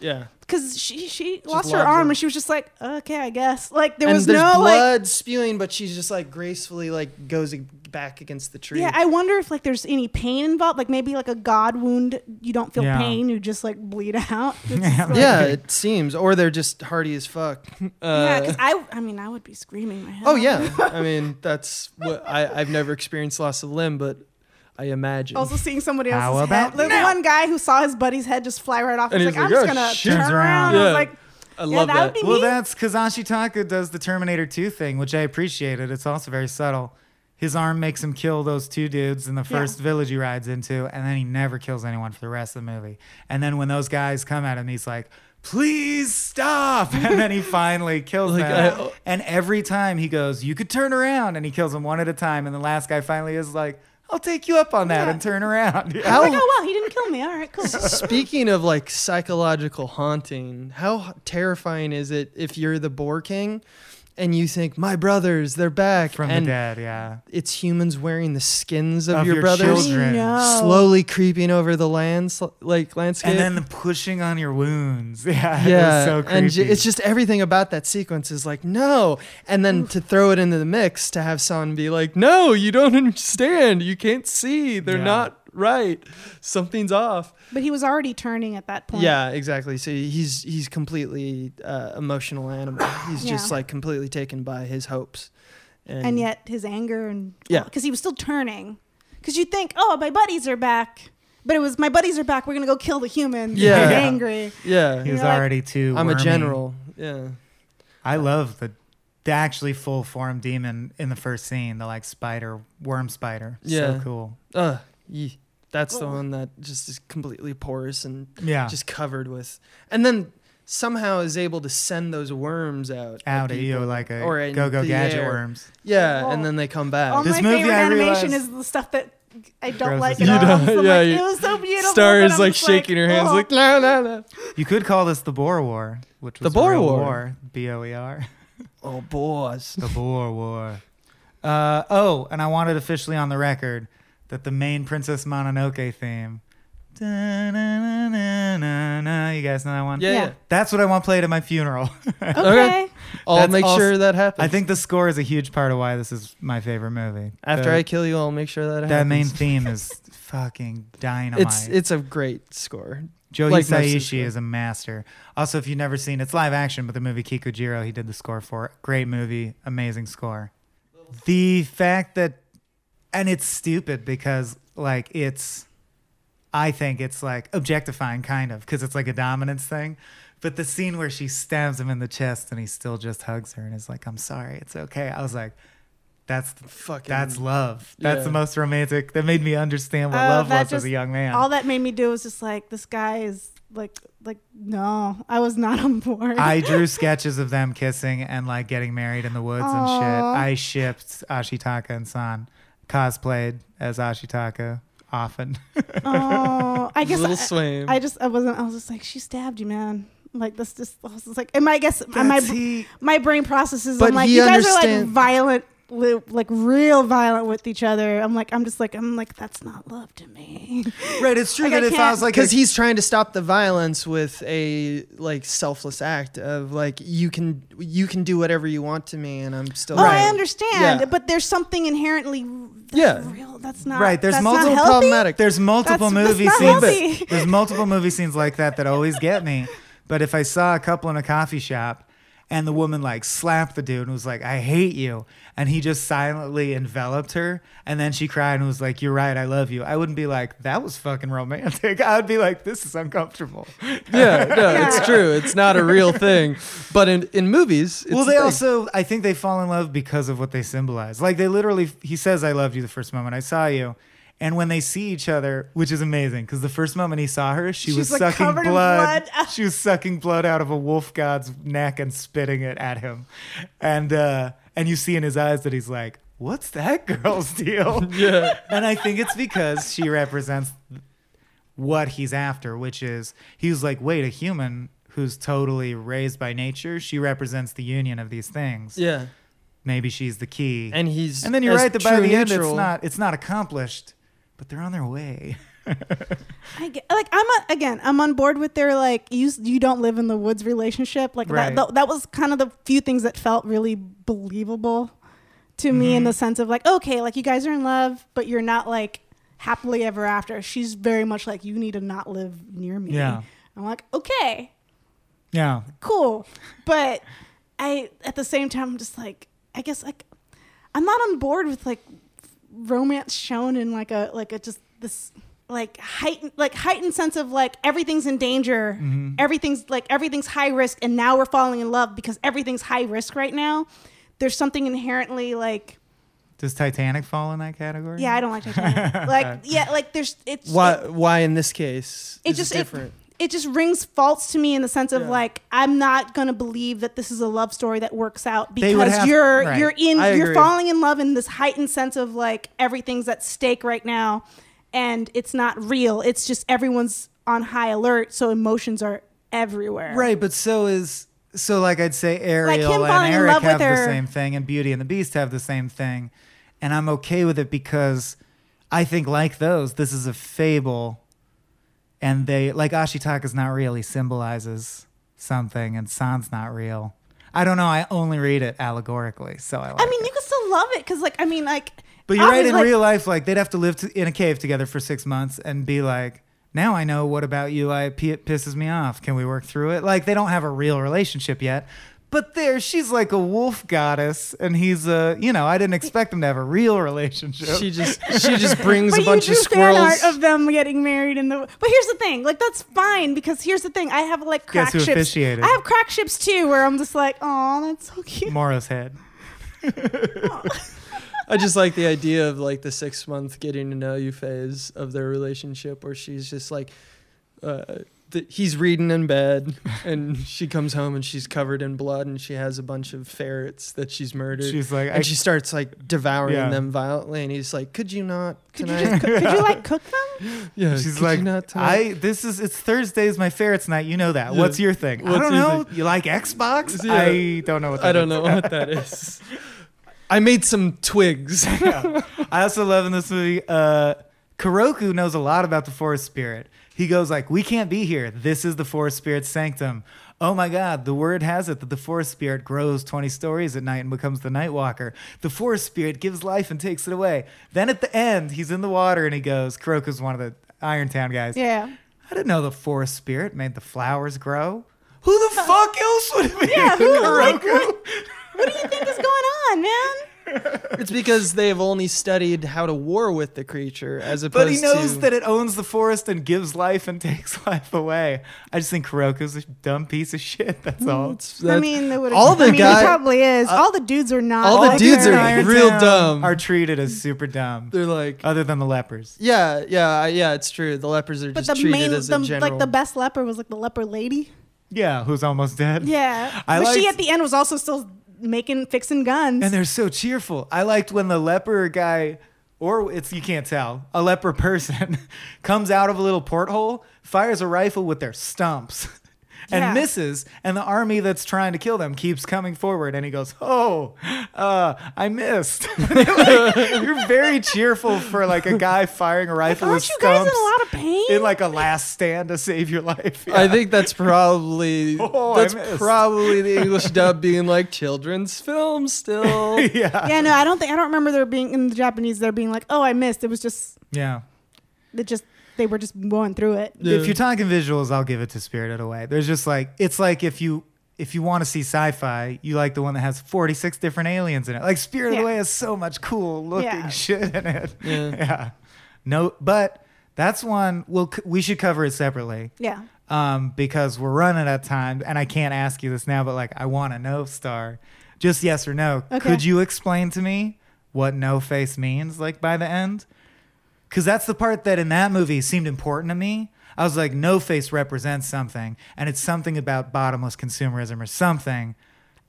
yeah.
Because she she lost her arm
them.
and she was just like okay I guess like there
and
was
there's
no like
blood spewing, but she's just like gracefully like goes back against the tree.
yeah I wonder if like there's any pain involved like maybe like a God wound you don't feel
Yeah.
pain you just like bleed out
Yeah.
like-
yeah, it seems, or they're just hardy as fuck.
yeah
Uh,
because I I mean I would be screaming my head
oh
off.
yeah, I mean that's what I I've never experienced loss of limb, but I imagine.
Also seeing somebody
How
else's
about
head. There's
now?
one guy who saw his buddy's head just fly right off.
And
He's
he's
like,
like,
I'm
"Oh,
just gonna turn around.
around.
I was like,
I
yeah,
love
that
that.
would be
Well,
me.
that's because Ashitaka does the Terminator 2 thing, which I appreciated. It's also very subtle. His arm makes him kill those two dudes in the
Yeah.
first village he rides into, and then he never kills anyone for the rest of the movie. And then when those guys come at him, he's like, please stop. And then he finally kills
Like,
them.
I-
and every time he goes, you could turn around, and he kills them one at a time. And the last guy finally is like, I'll take you up on that
Yeah.
and turn around. Yeah.
How-
like, oh wow, he didn't kill me. All right, cool.
Speaking of like psychological haunting, how terrifying is it if you're the Boar King and you think my brothers, they're back,
From
and
the dead, yeah.
it's humans wearing the skins of,
Of
your,
your
brothers,
children.
No.
slowly creeping over the land, like landscape.
And then the pushing on your wounds. Yeah. it
yeah,
was so creepy.
and j- it's just everything about that sequence is like no, and then to throw it into the mix to have someone be like, no, you don't understand, you can't see, they're
Yeah.
not right, something's off.
But he was already turning at that point.
Yeah, exactly. So he's he's completely uh, emotional animal. He's just like completely taken by his hopes,
And yet his anger and
Yeah.
because he was still turning. Because you think, oh, my buddies are back, but it was my buddies are back. We're gonna go kill the human.
Yeah.
I'm
Yeah.
angry.
yeah,
he was
You're like,
already too.
I'm a general. Yeah,
I love the the actually full form demon in the first scene, the like spider, worm spider.
Yeah.
So cool.
uh, ye- that's the one that just is completely porous and
Yeah.
just covered with, and then somehow is able to send those worms out
out at you like a
or
go go gadget
air.
worms.
Yeah,
Oh.
and then they come back.
All
This
my
movie,
favorite
I
animation
realized-
is the stuff that I don't like at
You
all.
don't-
So
yeah,
like,
you-
it was so beautiful.
Star is
I'm
like shaking her hands,
oh.
like la la la.
You could call this the Boer War, which was The Boer
War.
war. B O E R.
Oh, boys.
The Boer War. Uh, oh, and I wanted officially on the record that the main Princess Mononoke theme. Da-na-na-na-na-na. You guys know that one?
Yeah,
Yeah.
yeah.
That's what I want played at my funeral.
Okay.
I'll
That's
make
also-
sure that happens.
I think the score is a huge part of why this is my favorite movie.
after
The-
I kill you, I'll make sure that happens.
that main theme is fucking dynamite.
It's it's a great score.
Joe
like most of the
Hisaishi
score.
is a master. Also, if you've never seen, it's live action, but the movie Kikujiro, he did the score for. Great movie, amazing score. The fact that, and it's stupid because like it's, I think it's like objectifying kind of because it's like a dominance thing. But the scene where she stabs him in the chest and he still just hugs her and is like, "I'm sorry, it's okay." I was like, "That's the,
Fucking
that's love. That's
Yeah.
the most romantic. That made me understand what
Oh,
love was as a young man."
All that made me do was just like, this guy is like, like, no, I was not on board.
I drew sketches of them kissing and like getting married in the woods and shit. I shipped Ashitaka and San, cosplayed as Ashitaka often.
oh, I guess
little
I,
swim.
I just, I wasn't, I was just like, she stabbed you, man. Like this, just, I was just like, and my I guess my
he-
my brain processes.
But
I'm like,
he
you guys are like violent, li- like real violent with each other. I'm like, I'm just like, I'm like, that's not love to me.
right, it's true
Like,
that
I
if I
can't-
was like,
because he's trying to stop the violence with a like selfless act of like you can you can do whatever you want to me and I'm still
Oh,
Right.
I understand,
Yeah.
but there's something inherently that's
Yeah.
real. That's not
Right, there's
that's
multiple
not healthy.
problematic.
there's multiple
That's- that's
movie
not
scenes.
healthy.
There's multiple movie scenes like that that always get me. But if I saw a couple in a coffee shop and the woman like slapped the dude and was like, I hate you. And he just silently enveloped her. And then she cried and was like, You're right, I love you. I wouldn't be like, That was fucking romantic. I would be like, This is uncomfortable.
Yeah, no,
Yeah.
it's true. It's not a real thing. But in, in movies, it's
well, they also, I think they fall in love because of what they symbolize. Like they literally, he says, I loved you the first moment I saw you. And when they see each other, which is amazing, because the first moment he saw her, she
She's,
was
like,
sucking blood.
blood.
she was sucking blood out of a wolf god's neck and spitting it at him. And uh, and you see in his eyes that he's like, "What's that girl's deal?"
Yeah.
and I think it's because she represents what he's after, which is he's like, wait, a human who's totally raised by nature, she represents the union of these things.
Yeah.
Maybe she's the key.
And he's
And then you're right that by
true
the end it's not it's not accomplished, but they're on their way.
I get, like I'm on, again I'm on board with their like you you don't live in the woods relationship like
Right.
that, that that was kind of the few things that felt really believable to me in the mm-hmm. sense of like okay like you guys are in love but you're not like happily ever after she's very much like you need to not live near me
Yeah.
I'm like okay
Yeah.
cool but I at the same time I'm just like I guess like I'm not on board with like romance shown in like a like a just this like heightened like heightened sense of like everything's in danger
Mhm.
everything's like everything's high risk and now we're falling in love because everything's high risk right now there's something inherently like
Does Titanic fall in that category?
yeah i don't like Titanic. like yeah like there's it's
Why?
it,
Why in this case?
it
is
just it,
different.
It just rings false to me in the sense of
Yeah.
like i'm not gonna believe that this is a love story that works out because
have-
you're
right.
you're in
I
you're
agree.
falling in love in this heightened sense of like everything's at stake right now and it's not real it's just everyone's on high alert so emotions are everywhere
Right, but so is so like I'd say Ariel
falling
and Eric have the same thing and Beauty and the Beast have the same thing. And I'm okay with it because I think like those, this is a fable and they like Ashitaka's not real, he symbolizes something and San's not real. I don't know, I only read it allegorically, so I like
i mean
it.
you can still love it because like i mean like
But you're right. In
like,
real life, like they'd have to live to, in a cave together for six months and be like, "Now I know what about you. I p- pisses me off. Can we work through it?" Like they don't have a real relationship yet. But there, she's like a wolf goddess, and he's a. You know, I didn't expect them to have a real relationship.
She just she just brings a bunch
you
of
do fan
squirrels.
art of them getting married in the. But here's the thing, like that's fine because here's the thing, I have like crack
Guess
crack
who
ships.
officiated?
I have crack ships too, where I'm just like, oh, that's so cute.
Moro's head.
I just like the idea of like the six month getting to know you phase of their relationship, where she's just like, uh, th- he's reading in bed, and she comes home and she's covered in blood, and she has a bunch of ferrets that she's murdered,
She's like, I,
and she starts like devouring
Yeah.
them violently, and he's like, "Could you not
Could you
tonight?"
just cook, could you like cook them?
yeah,
she's
could
like,
you not tonight?
I. This is it's Thursday's my ferrets night. You know that.
Yeah.
What's your thing? I
What's
don't
your
know. You like Xbox?
Yeah.
I don't know what. That
I don't
is.
know what that is. I made some twigs.
Yeah. I also love in this movie, uh, Koroku knows a lot about the forest spirit. He goes like, "We can't be here. This is the forest spirit's sanctum." Oh my God! The word has it that the forest spirit grows twenty stories at night and becomes the night walker. The forest spirit gives life and takes it away. Then at the end, he's in the water and he goes. Koroku's one of the Irontown guys.
Yeah.
I didn't know the forest spirit made the flowers grow. Who the fuck else would it be?
Yeah, who- like,
Koroku.
What do you think is going on, man?
It's because they've only studied how to war with the creature, as opposed to.
But he knows
to
that it owns the forest and gives life and takes life away. I just think Koroku's a dumb piece of shit. That's all.
It's-
I mean, they
all the
I mean,
guy-
he probably is.
uh,
all the dudes are not.
all the
like
dudes are real dumb.
Are treated as super dumb,
they're like,
other than the lepers.
yeah, yeah, yeah. It's true. The lepers are
But
just
the
treated
main,
as
the,
a general.
like the best leper was like the leper lady.
Yeah, who's almost dead.
Yeah,
I
but she at the end was also still making fixing guns.
And they're so cheerful. I liked when the leper guy, or it's you can't tell, a leper person comes out of a little porthole, fires a rifle with their stumps. And
Yeah.
misses, and the army that's trying to kill them keeps coming forward, and he goes, "Oh, uh, I missed." Like, you're very cheerful for like a guy firing a rifle
Aren't you guys in a lot of pain?
in like a last stand to save your life.
I think that's probably
Oh,
that's probably the English dub being like children's film still.
yeah,
yeah, no, I don't think I don't remember there being in the Japanese there being like, oh, I missed. It was just
yeah.
it just they were just going through it.
Yeah.
If you're talking visuals, I'll give it to Spirited Away. There's just like it's like if you if you want to see sci-fi, you like the one that has 46 different aliens in it. Like Spirit of
Yeah.
the Way has so much cool looking
Yeah.
shit in it.
Yeah.
yeah. No, but that's one we'll c- we should cover it separately.
Yeah.
Um, because we're running out of time, and I can't ask you this now, but like I want to know, Star, just yes or no.
Okay.
Could you explain to me what no face means, like by the end? Because that's the part that in that movie seemed important to me. I was like, no face represents something, and it's something about bottomless consumerism or something.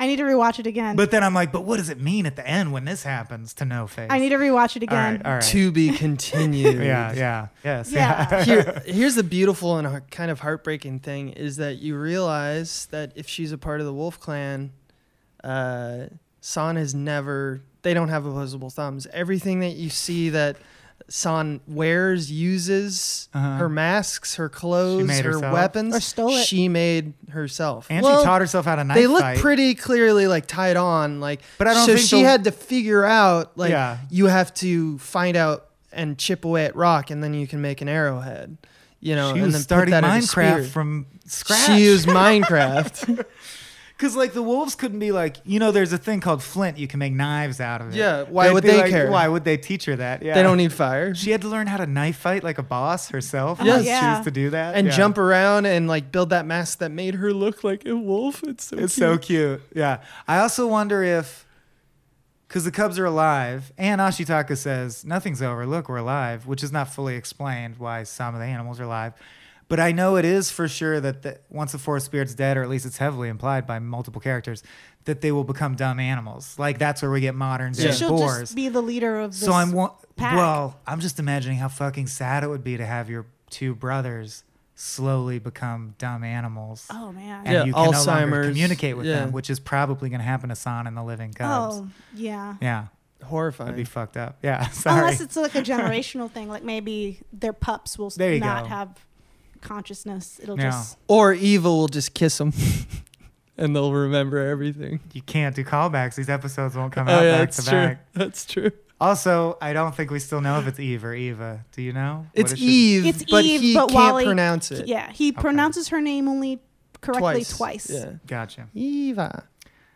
I need to rewatch it again.
But then I'm like, but what does it mean at the end when this happens to no face?
I need to rewatch it again.
right, all right.
To be continued.
Yeah, yeah, yes,
Yeah.
Here, here's the beautiful and kind of heartbreaking thing is that you realize that if she's a part of the Wolf Clan, uh, San has never. They don't have opposable thumbs. Everything that you see that San wears, uses,
Uh-huh.
her masks, her clothes,
made
her
herself?
weapons,
Or stole it.
she made herself.
And
Well,
she taught herself how to knife
they look
fight.
pretty clearly like tied on like
But I don't
so
think
she
the-
had to figure out like
Yeah.
you have to find out and chip away at rock and then you can make an arrowhead you know
she
and
was
then
starting
put that
Minecraft from scratch.
she used minecraft
Because like the wolves couldn't be like, you know, there's a thing called flint. You can make knives out of it.
Yeah, why
They'd
would
be
they
like,
care?
Why would they teach her that? Yeah.
they don't need fire
She had to learn how to knife fight like a boss herself.
Oh,
Just
yeah.
choose to do that
and
Yeah.
jump around and like build that mask that made her look like a wolf it's so
It's
cute.
so cute. Yeah. I also wonder if, because the cubs are alive, and Ashitaka says nothing's over. Look, we're alive, which is not fully explained why some of the animals are alive. But I know it is for sure that the, once the forest spirit's dead, or at least it's heavily implied by multiple characters, that they will become dumb animals. Like that's where we get modern
so
day
she'll
boars.
just be the leader of this.
So I'm wa-
pack.
well. I'm just imagining how fucking sad it would be to have your two brothers slowly become dumb animals,
oh man.
and
Yeah,
you can no longer communicate with
yeah.
them, which is probably going to happen to San and the Living Cubs.
Oh yeah.
Yeah,
horrifying
that'd be fucked up. Yeah, sorry.
Unless it's like a generational thing, like maybe their pups will
There you
not
go.
have consciousness. It'll
Yeah.
just
or evil will just kiss them and they'll remember everything
you can't do callbacks. These episodes won't come
oh
out
yeah
back
that's
to
true
back.
that's true
Also, I don't think we still know if it's Eve or Eva. Do you know? what
it's
it
eve
It's
but
Eve,
he
but
can't
WALL-E-
pronounce it
yeah. He pronounces her name only correctly twice.
yeah
Gotcha.
Eva.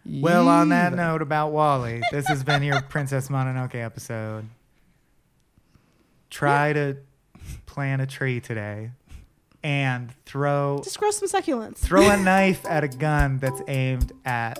Well, on that
Eva.
note about WALL-E, this has been your Princess Mononoke episode. Try to plant a tree today and throw
Just grow some succulents.
throw a knife at a gun that's aimed at